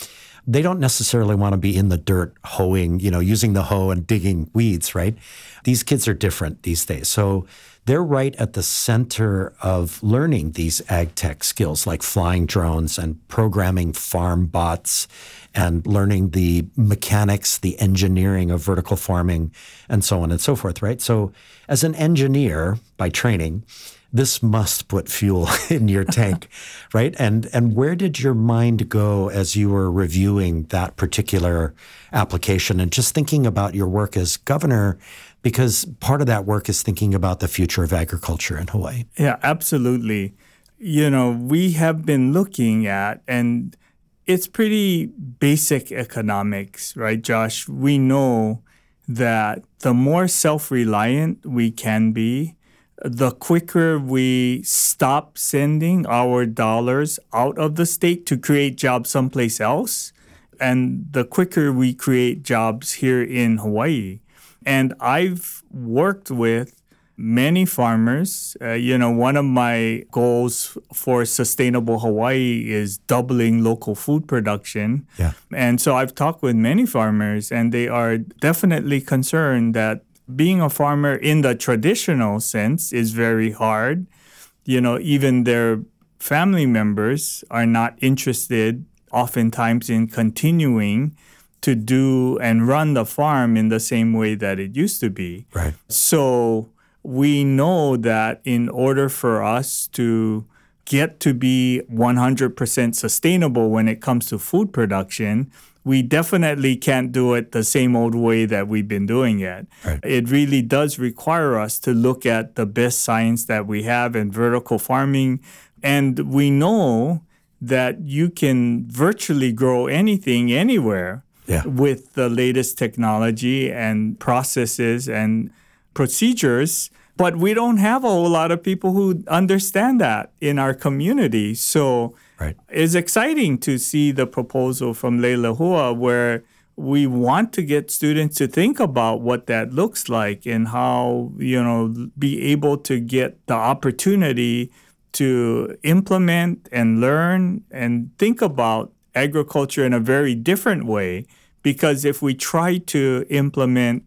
they don't necessarily want to be in the dirt hoeing, you know, using the hoe and digging weeds, right? These kids are different these days. So they're right at the center of learning these ag tech skills like flying drones and programming farm bots and learning the mechanics, the engineering of vertical farming, and so on and so forth, right? So, as an engineer by training, this must put fuel in your tank, right? And and where did your mind go as you were reviewing that particular application and just thinking about your work as governor? Because part of that work is thinking about the future of agriculture in Hawaii. Yeah, absolutely. You know, we have been looking at, and it's pretty basic economics, right, Josh? We know that the more self reliant we can be, the quicker we stop sending our dollars out of the state to create jobs someplace else, and the quicker we create jobs here in Hawaii. And I've worked with many farmers. Uh, you know, one of my goals for sustainable Hawaii is doubling local food production. Yeah. And so I've talked with many farmers, and they are definitely concerned that being a farmer in the traditional sense is very hard. You know, even their family members are not interested oftentimes in continuing to do and run the farm in the same way that it used to be. Right. So we know that in order for us to get to be 100% sustainable when it comes to food production, we definitely can't do it the same old way that we've been doing it. Right. It really does require us to look at the best science that we have in vertical farming. And we know that you can virtually grow anything anywhere Yeah. with the latest technology and processes and procedures. But we don't have a whole lot of people who understand that in our community. So Right. it's exciting to see the proposal from Leilehua where we want to get students to think about what that looks like and how, you know, be able to get the opportunity to implement and learn and think about agriculture in a very different way. Because if we try to implement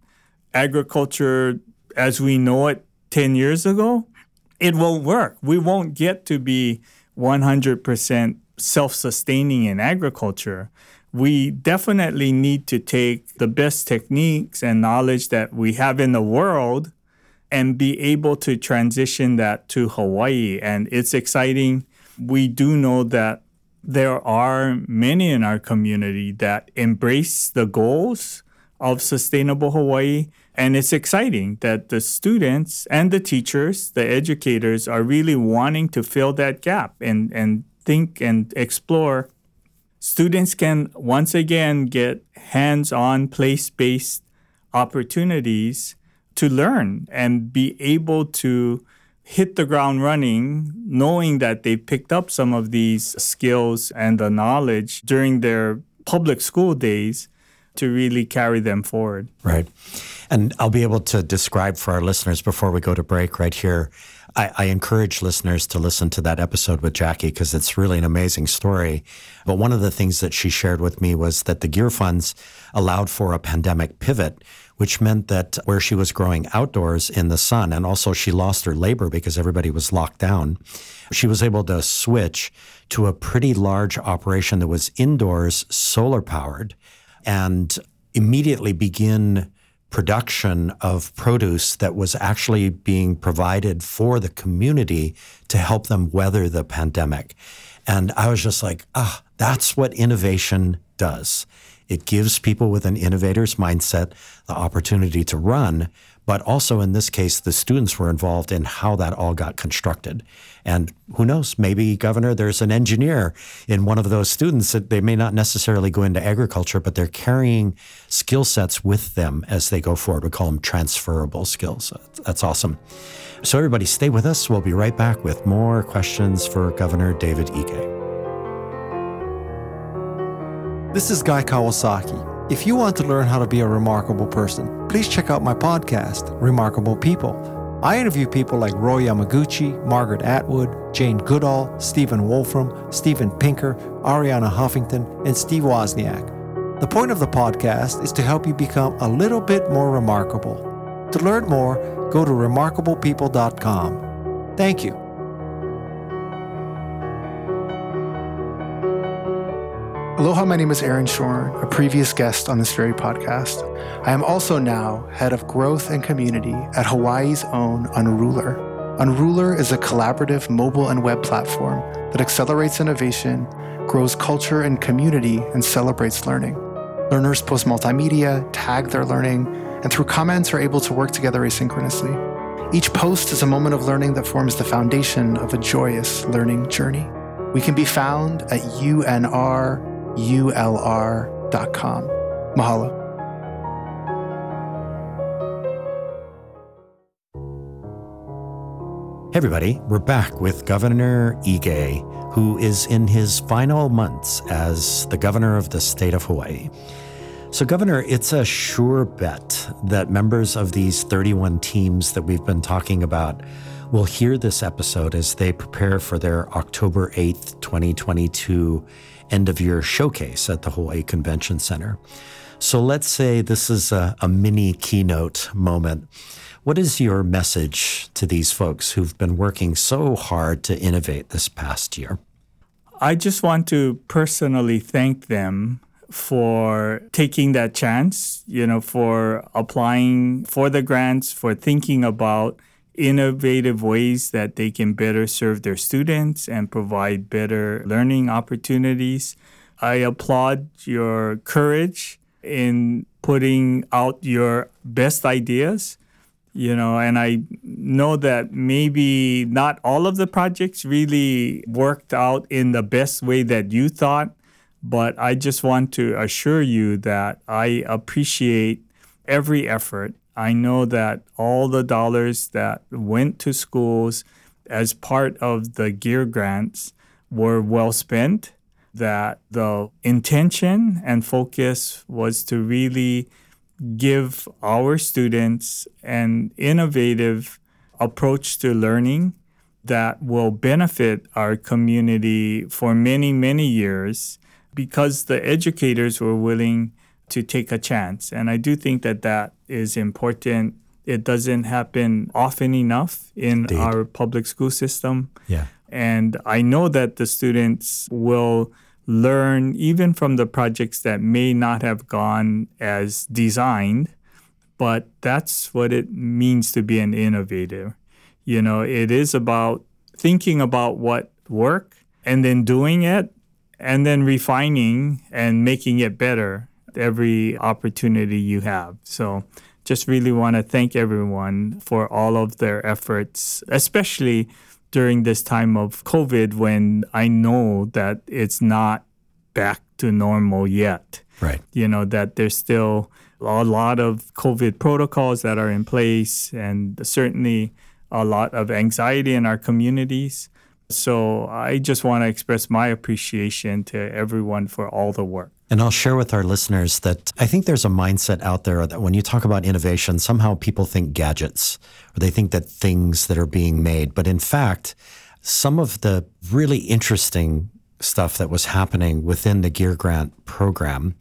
agriculture as we know it 10 years ago, it won't work. We won't get to be 100% self sustaining in agriculture. We definitely need to take the best techniques and knowledge that we have in the world and be able to transition that to Hawaii. And it's exciting. We do know that there are many in our community that embrace the goals of sustainable Hawaii. And it's exciting that the students and the teachers, the educators are really wanting to fill that gap and, and think and explore. Students can once again get hands on, place based opportunities to learn and be able to hit the ground running, knowing that they picked up some of these skills and the knowledge during their public school days to really carry them forward. Right. And I'll be able to describe for our listeners before we go to break right here. I, I encourage listeners to listen to that episode with Jackie because it's really an amazing story. But one of the things that she shared with me was that the gear funds allowed for a pandemic pivot, which meant that where she was growing outdoors in the sun, and also she lost her labor because everybody was locked down, she was able to switch to a pretty large operation that was indoors, solar powered, and immediately begin production of produce that was actually being provided for the community to help them weather the pandemic. And I was just like, ah, that's what innovation does. It gives people with an innovator's mindset the opportunity to run, but also in this case, the students were involved in how that all got constructed. And who knows, maybe, Governor, there's an engineer in one of those students that they may not necessarily go into agriculture, but they're carrying skill sets with them as they go forward. We call them transferable skills. That's awesome. So, everybody, stay with us. We'll be right back with more questions for Governor David Ige. This is Guy Kawasaki. If you want to learn how to be a remarkable person, please check out my podcast, Remarkable People. I interview people like Roy Yamaguchi, Margaret Atwood, Jane Goodall, Stephen Wolfram, Steven Pinker, Arianna Huffington, and Steve Wozniak. The point of the podcast is to help you become a little bit more remarkable. To learn more, go to remarkablepeople.com. Thank you. Aloha, my name is Aaron Shorn, a previous guest on this very podcast. I am also now head of growth and community at Hawaii's own Unrulr. Unrulr is a collaborative mobile and web platform that accelerates innovation, grows culture and community, and celebrates learning. Learners post multimedia, tag their learning, and through comments are able to work together asynchronously. Each post is a moment of learning that forms the foundation of a joyous learning journey. We can be found at UNR ulr.com. Mahalo. Hey everybody, we're back with Governor Ige, who is in his final months as the governor of the state of Hawaii. So, Governor, it's a sure bet that members of these 31 teams that we've been talking about will hear this episode as they prepare for their October 8th, 2022 end of year showcase at the Hawaii Convention Center. So, let's say this is a, a mini keynote moment. What is your message to these folks who've been working so hard to innovate this past year? I just want to personally thank them for taking that chance, you know, for applying for the grants, for thinking about innovative ways that they can better serve their students and provide better learning opportunities. I applaud your courage in putting out your best ideas you know and i know that maybe not all of the projects really worked out in the best way that you thought but i just want to assure you that i appreciate every effort i know that all the dollars that went to schools as part of the gear grants were well spent that the intention and focus was to really give our students an innovative approach to learning that will benefit our community for many, many years because the educators were willing to take a chance. And I do think that that is important. It doesn't happen often enough in Indeed. our public school system. Yeah. And I know that the students will learn even from the projects that may not have gone as designed, but that's what it means to be an innovator. You know, it is about thinking about what work and then doing it and then refining and making it better every opportunity you have. So just really want to thank everyone for all of their efforts, especially during this time of COVID when I know that it's not back to normal yet. Right. You know, that there's still a lot of COVID protocols that are in place and certainly a lot of anxiety in our communities. So I just want to express my appreciation to everyone for all the work. And I'll share with our listeners that I think there's a mindset out there that when you talk about innovation, somehow people think gadgets or they think that things that are being made. But in fact, some of the really interesting stuff that was happening within the Gear Grant program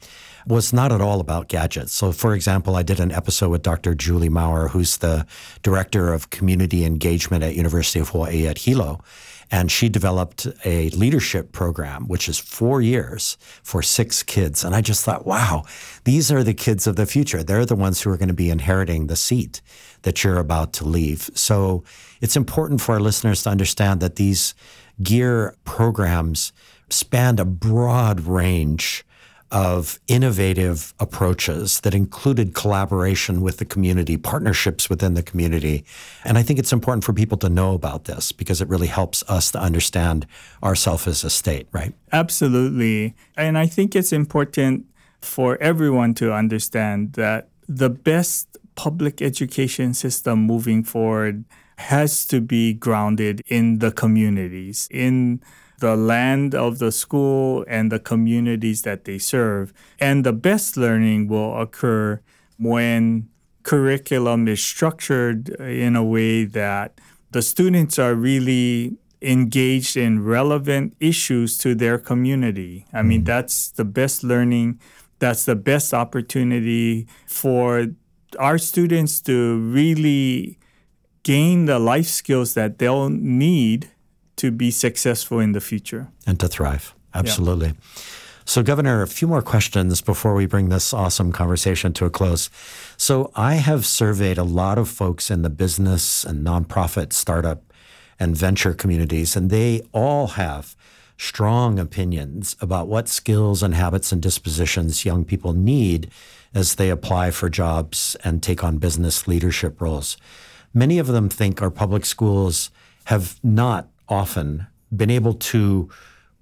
was not at all about gadgets. So, for example, I did an episode with Dr. Julie Maurer, who's the director of community engagement at University of Hawaii at Hilo. And she developed a leadership program, which is four years for six kids. And I just thought, wow, these are the kids of the future. They're the ones who are going to be inheriting the seat that you're about to leave. So it's important for our listeners to understand that these gear programs spanned a broad range of innovative approaches that included collaboration with the community, partnerships within the community. And I think it's important for people to know about this because it really helps us to understand ourselves as a state, right? Absolutely. And I think it's important for everyone to understand that the best public education system moving forward has to be grounded in the communities, in the land of the school and the communities that they serve. And the best learning will occur when curriculum is structured in a way that the students are really engaged in relevant issues to their community. I mean, hmm. that's the best learning. That's the best opportunity for our students to really gain the life skills that they'll need to be successful in the future and to thrive. Absolutely. Yeah. So, Governor, a few more questions before we bring this awesome conversation to a close. So, I have surveyed a lot of folks in the business and nonprofit, startup, and venture communities, and they all have strong opinions about what skills and habits and dispositions young people need as they apply for jobs and take on business leadership roles. Many of them think our public schools have not often been able to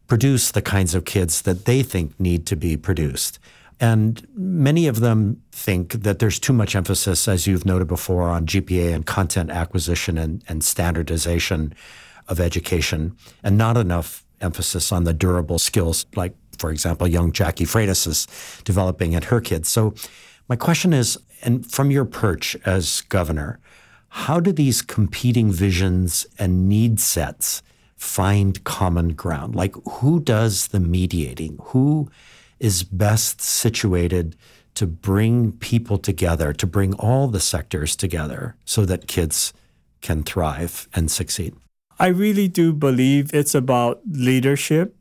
produce the kinds of kids that they think need to be produced. And many of them think that there's too much emphasis, as you've noted before, on GPA and content acquisition and, and standardization of education, and not enough emphasis on the durable skills, like, for example, young Jackie Freitas is developing at her kids. So, my question is, and from your perch as governor, how do these competing visions and need sets find common ground? Like, who does the mediating? Who is best situated to bring people together, to bring all the sectors together so that kids can thrive and succeed? I really do believe it's about leadership,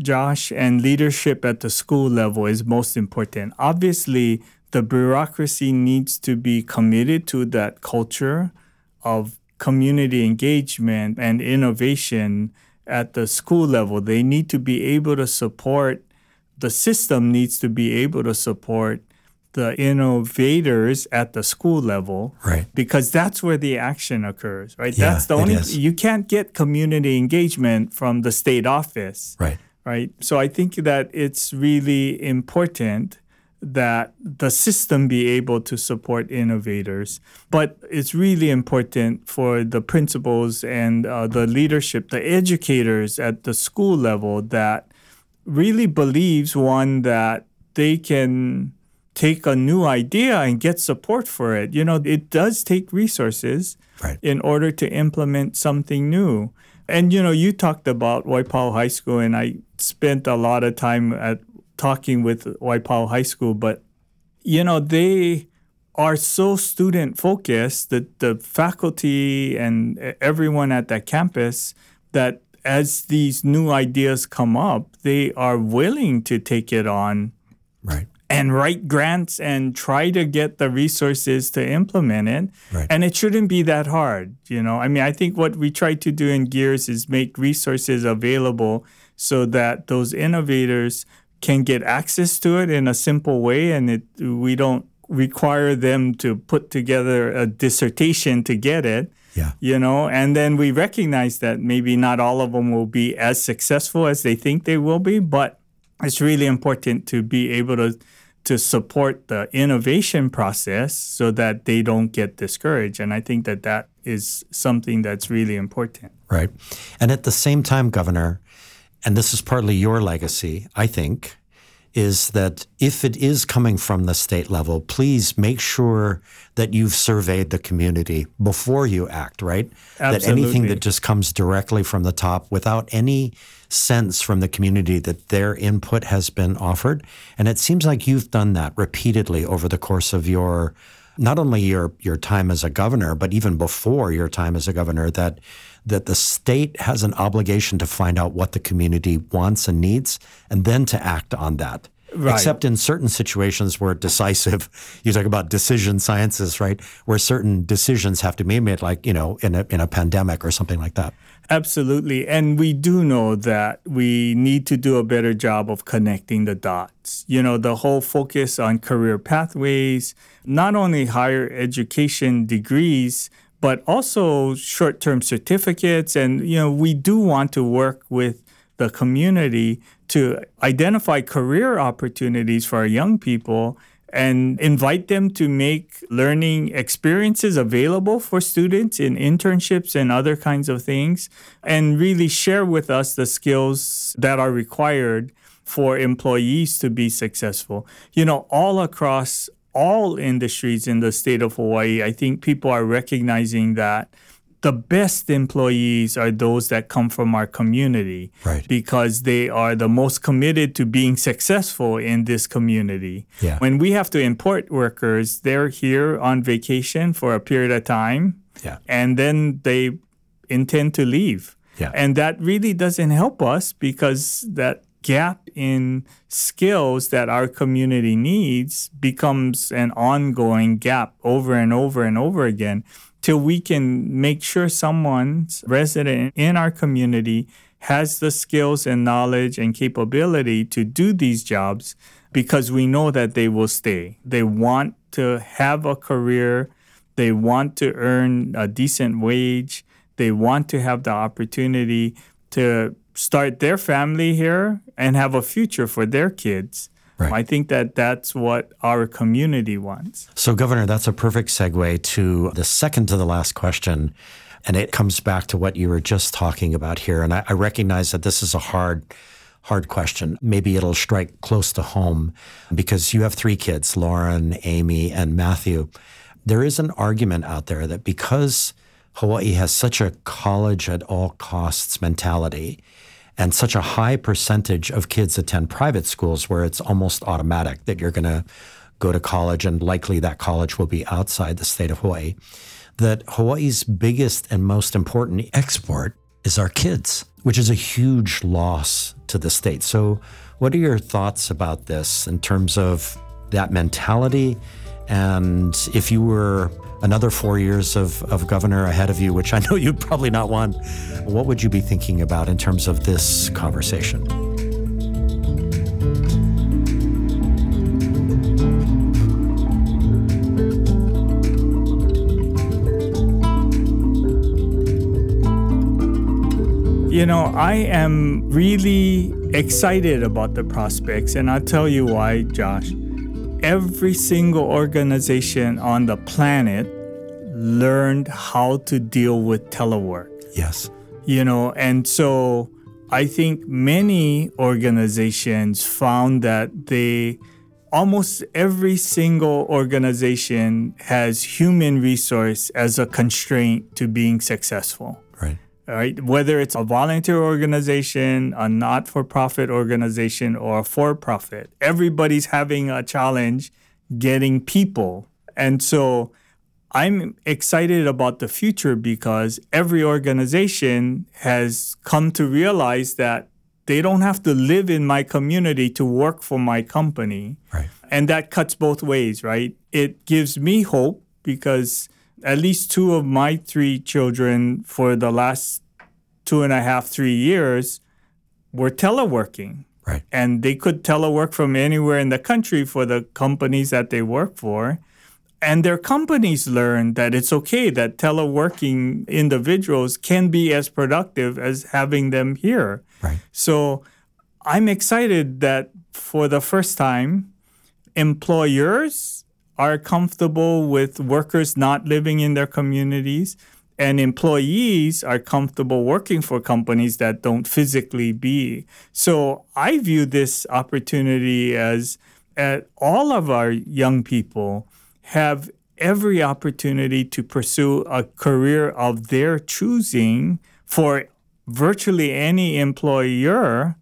Josh, and leadership at the school level is most important. Obviously, the bureaucracy needs to be committed to that culture of community engagement and innovation at the school level. They need to be able to support, the system needs to be able to support the innovators at the school level. Right. Because that's where the action occurs, right? Yeah, that's the only, you can't get community engagement from the state office Right. right? So I think that it's really important that the system be able to support innovators. But it's really important for the principals and uh, the leadership, the educators at the school level that really believes one that they can take a new idea and get support for it. You know, it does take resources Right. in order to implement something new. And you know, you talked about Waipahu High School, and I spent a lot of time at talking with Waipahu High School, but you know, they are so student focused that the faculty and everyone at that campus that as these new ideas come up, they are willing to take it on Right. and write grants and try to get the resources to implement it. Right. And it shouldn't be that hard, you know. I mean, I think what we try to do in Gears is make resources available so that those innovators can get access to it in a simple way and it we don't require them to put together a dissertation to get it Yeah. you know and then we recognize that maybe not all of them will be as successful as they think they will be but it's really important to be able to to support the innovation process so that they don't get discouraged and i think that that is something that's really important Right. And at the same time, Governor, and this is partly your legacy, I think, is that if it is coming from the state level, please make sure that you've surveyed the community before you act, right? Absolutely. That anything that just comes directly from the top without any sense from the community that their input has been offered. And it seems like you've done that repeatedly over the course of your not only your your time as a governor, but even before your time as a governor, that that the state has an obligation to find out what the community wants and needs, and then to act on that. Right. Except in certain situations where decisive, you talk about decision sciences, right? Where certain decisions have to be made, like you know, in a in a pandemic or something like that. Absolutely. And we do know that we need to do a better job of connecting the dots. You know, the whole focus on career pathways, not only higher education degrees, but also short term certificates. And, you know, we do want to work with the community to identify career opportunities for our young people and invite them to make learning experiences available for students in internships and other kinds of things, and really share with us the skills that are required for employees to be successful. You know, all across all industries in the state of Hawaii, I think people are recognizing that the best employees are those that come from our community Right. because they are the most committed to being successful in this community. Yeah. When we have to import workers, they're here on vacation for a period of time Yeah. and then they intend to leave. Yeah. And that really doesn't help us because that gap in skills that our community needs becomes an ongoing gap over and over and over again till we can make sure someone's resident in our community has the skills and knowledge and capability to do these jobs because we know that they will stay. They want to have a career, they want to earn a decent wage, they want to have the opportunity to start their family here and have a future for their kids. Right. I think that that's what our community wants. So, Governor, that's a perfect segue to the second to the last question. And it comes back to what you were just talking about here. And I, I recognize that this is a hard, hard question. Maybe it'll strike close to home because you have three kids Lauren, Amy, and Matthew. There is an argument out there that because Hawaii has such a college at all costs mentality, and such a high percentage of kids attend private schools where it's almost automatic that you're going to go to college and likely that college will be outside the state of Hawaii. That Hawaii's biggest and most important export is our kids, which is a huge loss to the state. So, what are your thoughts about this in terms of that mentality? And if you were another four years of, of governor ahead of you, which I know you'd probably not want, what would you be thinking about in terms of this conversation? You know, I am really excited about the prospects, and I'll tell you why, Josh every single organization on the planet learned how to deal with telework. Yes. You know, and so I think many organizations found that they almost every single organization has human resource as a constraint to being successful right? Right, whether it's a volunteer organization, a not for profit organization, or a for profit, everybody's having a challenge getting people. And so I'm excited about the future because every organization has come to realize that they don't have to live in my community to work for my company. Right. And that cuts both ways, right? It gives me hope because at least two of my three children for the last two and a half, three years were teleworking. Right. And they could telework from anywhere in the country for the companies that they work for. And their companies learned that it's okay that teleworking individuals can be as productive as having them here. Right. So I'm excited that for the first time, employers are comfortable with workers not living in their communities and employees are comfortable working for companies that don't physically be. So I view this opportunity as all of our young people have every opportunity to pursue a career of their choosing for virtually any employer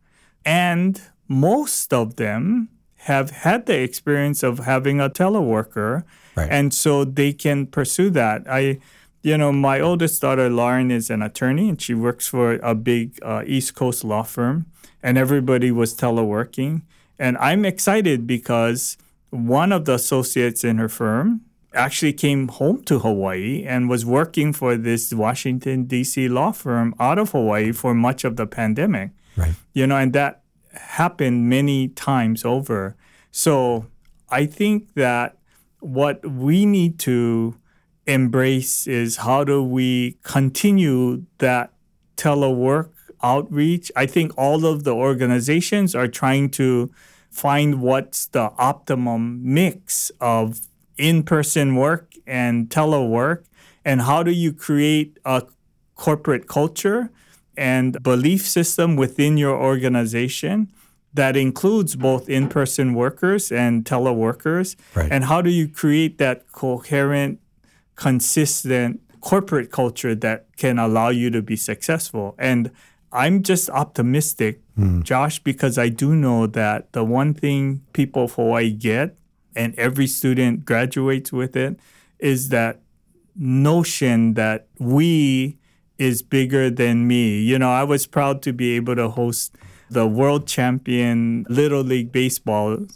and most of them have had the experience of having a teleworker right. and so they can pursue that. I you know my oldest daughter lauren is an attorney and she works for a big uh, east coast law firm and everybody was teleworking. And i'm excited because one of the associates in her firm actually came home to hawaii and was working for this washington d.c law firm out of hawaii for much of the pandemic. Right. You know and that happened many times over. So I think that what we need to embrace is how do we continue that telework outreach. I think all of the organizations are trying to find what's the optimum mix of in person work and telework, and how do you create a corporate culture and belief system within your organization that includes both in-person workers and teleworkers right. and how do you create that coherent consistent corporate culture that can allow you to be successful and i'm just optimistic mm. josh because i do know that the one thing people of hawaii get and every student graduates with it is that notion that we is bigger than me. You know, I was proud to be able to host the world champion Little League Baseball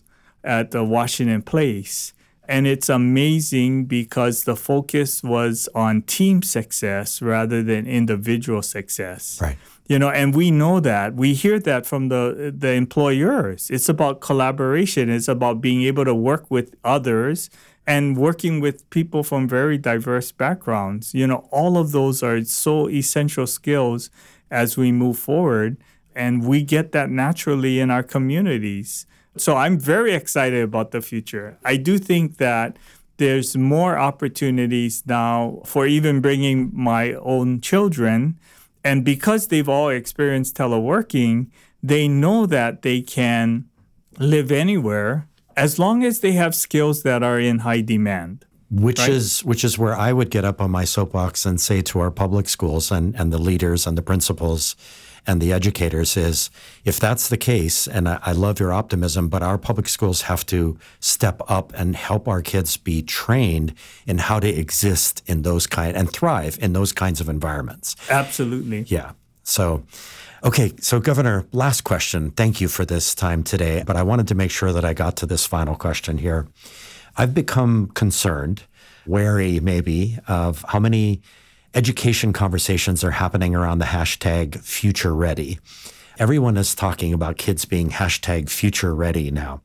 at the Washington Place. And it's amazing because the focus was on team success rather than individual success. Right. You know, and we know that. We hear that from the the employers. It's about collaboration. It's about being able to work with others and working with people from very diverse backgrounds. You know, all of those are so essential skills as we move forward. And we get that naturally in our communities. So I'm very excited about the future. I do think that there's more opportunities now for even bringing my own children. And because they've all experienced teleworking, they know that they can live anywhere as long as they have skills that are in high demand. Which Right. is which is where I would get up on my soapbox and say to our public schools and, and the leaders and the principals and the educators is if that's the case, and I, I love your optimism, but our public schools have to step up and help our kids be trained in how to exist in those kind and thrive in those kinds of environments. Absolutely. Yeah. So, okay. So, Governor, last question. Thank you for this time today. But I wanted to make sure that I got to this final question here. I've become concerned, wary maybe, of how many education conversations are happening around the hashtag future ready. Everyone is talking about kids being hashtag future ready now.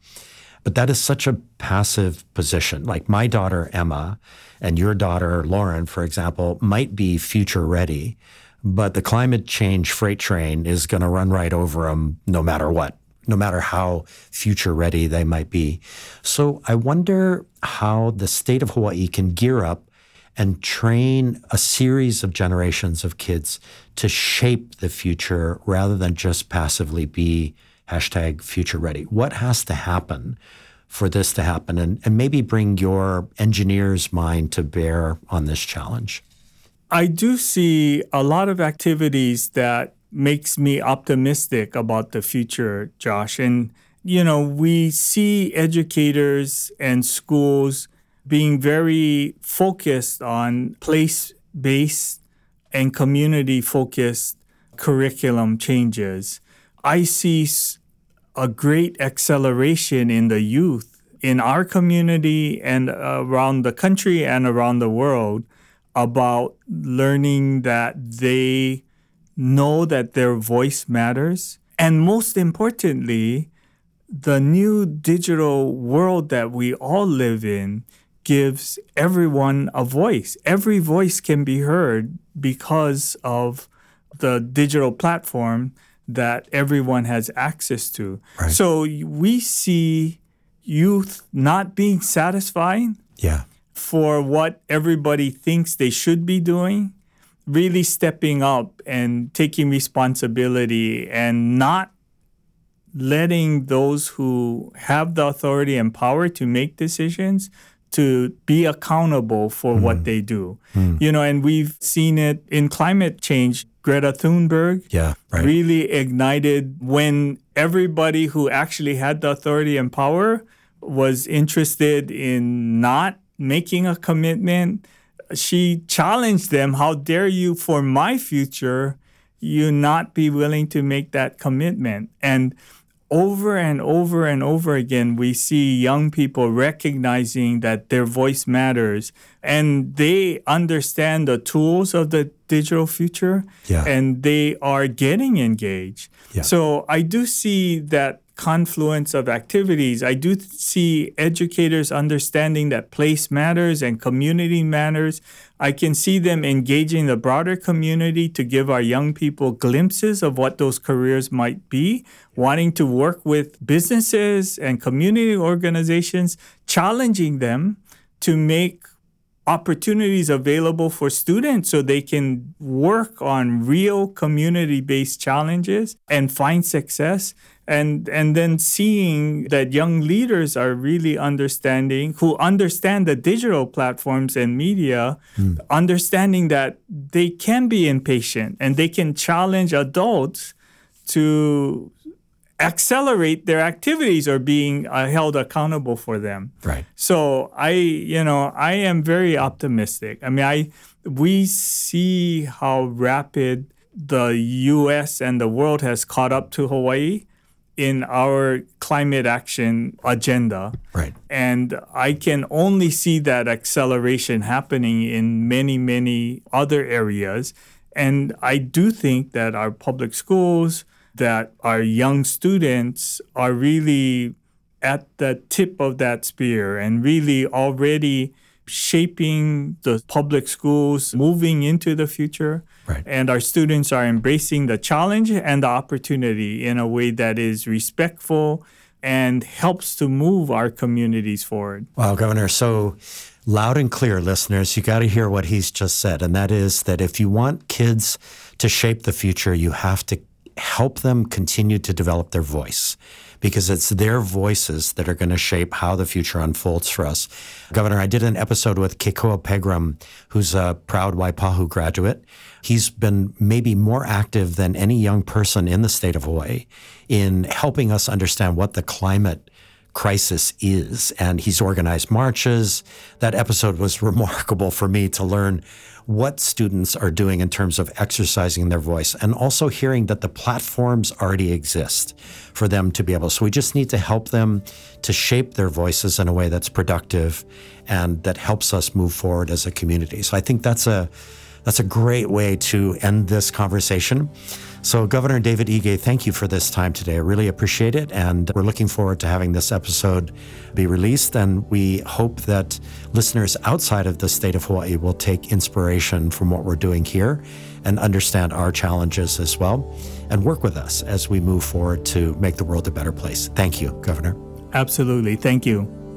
But that is such a passive position. Like my daughter, Emma, and your daughter, Lauren, for example, might be future ready, but the climate change freight train is going to run right over them no matter what, no matter how future ready they might be. So I wonder how the state of Hawaii can gear up and train a series of generations of kids to shape the future rather than just passively be hashtag future ready. What has to happen for this to happen? And, and maybe bring your engineer's mind to bear on this challenge. I do see a lot of activities that makes me optimistic about the future, Josh. And you know, we see educators and schools being very focused on place-based and community-focused curriculum changes. I see a great acceleration in the youth in our community and around the country and around the world about learning that they know that their voice matters. And most importantly, the new digital world that we all live in gives everyone a voice. Every voice can be heard because of the digital platform that everyone has access to. Right. So we see youth not being satisfied Yeah. For what everybody thinks they should be doing, really stepping up and taking responsibility and not letting those who have the authority and power to make decisions to be accountable for what mm-hmm. they do. Mm. You know, and we've seen it in climate change. Greta Thunberg Yeah. Right. really ignited when everybody who actually had the authority and power was interested in not making a commitment. She challenged them, How dare you, for my future, you not be willing to make that commitment? And over and over and over again, we see young people recognizing that their voice matters and they understand the tools of the digital future Yeah. and they are getting engaged. Yeah. So I do see that confluence of activities. I do see educators understanding that place matters and community matters. I can see them engaging the broader community to give our young people glimpses of what those careers might be, wanting to work with businesses and community organizations, challenging them to make opportunities available for students so they can work on real community based challenges and find success. And and then seeing that young leaders are really understanding who understand the digital platforms and media hmm. understanding that they can be impatient and they can challenge adults to accelerate their activities or being uh, held accountable for them Right. so I, you know, I am very optimistic. I mean, I we see how rapid the U.S. and the world has caught up to Hawaii in our climate action agenda. Right. And I can only see that acceleration happening in many, many other areas. And I do think that our public schools, that our young students are really at the tip of that spear and really already shaping the public schools moving into the future. Right. And our students are embracing the challenge and the opportunity in a way that is respectful, and helps to move our communities forward. Wow, Governor. So loud and clear, listeners, you got to hear what he's just said. And that is that if you want kids to shape the future, you have to help them continue to develop their voice because it's their voices that are going to shape how the future unfolds for us. Governor, I did an episode with Kekoa Pegram, who's a proud Waipahu graduate. He's been maybe more active than any young person in the state of Hawaii in helping us understand what the climate crisis is. And he's organized marches. That episode was remarkable for me to learn what students are doing in terms of exercising their voice and also hearing that the platforms already exist for them to be able. So we just need to help them to shape their voices in a way that's productive and that helps us move forward as a community. So I think that's a that's a great way to end this conversation. So, Governor David Ige, thank you for this time today. I really appreciate it. And we're looking forward to having this episode be released. And we hope that listeners outside of the state of Hawaii will take inspiration from what we're doing here and understand our challenges as well and work with us as we move forward to make the world a better place. Thank you, Governor. Absolutely. Thank you.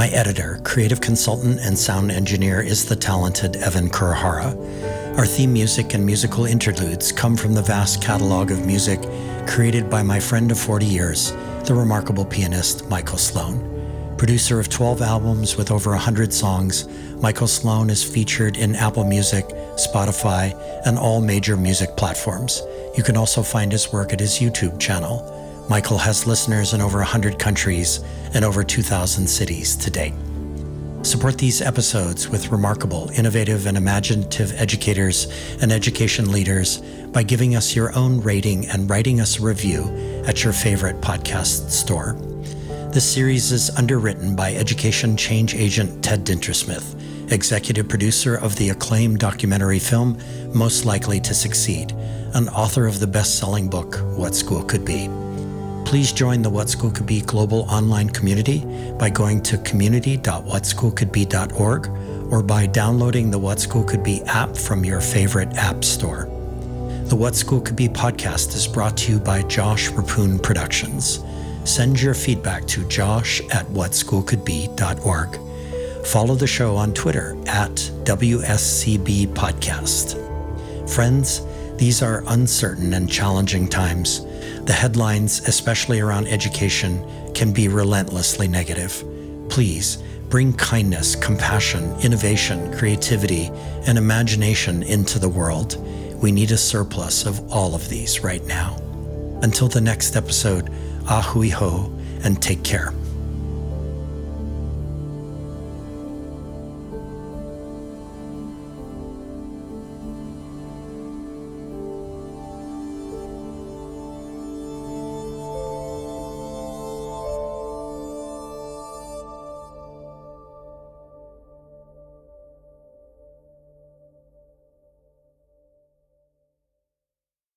My editor, creative consultant, and sound engineer is the talented Evan Kurahara. Our theme music and musical interludes come from the vast catalog of music created by my friend of 40 years, the remarkable pianist Michael Sloan. Producer of 12 albums with over 100 songs, Michael Sloan is featured in Apple Music, Spotify, and all major music platforms. You can also find his work at his YouTube channel. Michael has listeners in over 100 countries and over 2,000 cities to date. Support these episodes with remarkable, innovative, and imaginative educators and education leaders by giving us your own rating and writing us a review at your favorite podcast store. This series is underwritten by education change agent Ted Dintersmith, executive producer of the acclaimed documentary film Most Likely to Succeed, and author of the best selling book, What School Could Be. Please join the What School Could Be global online community by going to community.whatschoolcouldbe.org or by downloading the What School Could Be app from your favorite app store. The What School Could Be podcast is brought to you by Josh Reppun Productions. Send your feedback to josh at whatschoolcouldbe.org. Follow the show on Twitter at WSCB Podcast. Friends, these are uncertain and challenging times. The headlines, especially around education, can be relentlessly negative. Please bring kindness, compassion, innovation, creativity, and imagination into the world. We need a surplus of all of these right now. Until the next episode, ahui ho and take care.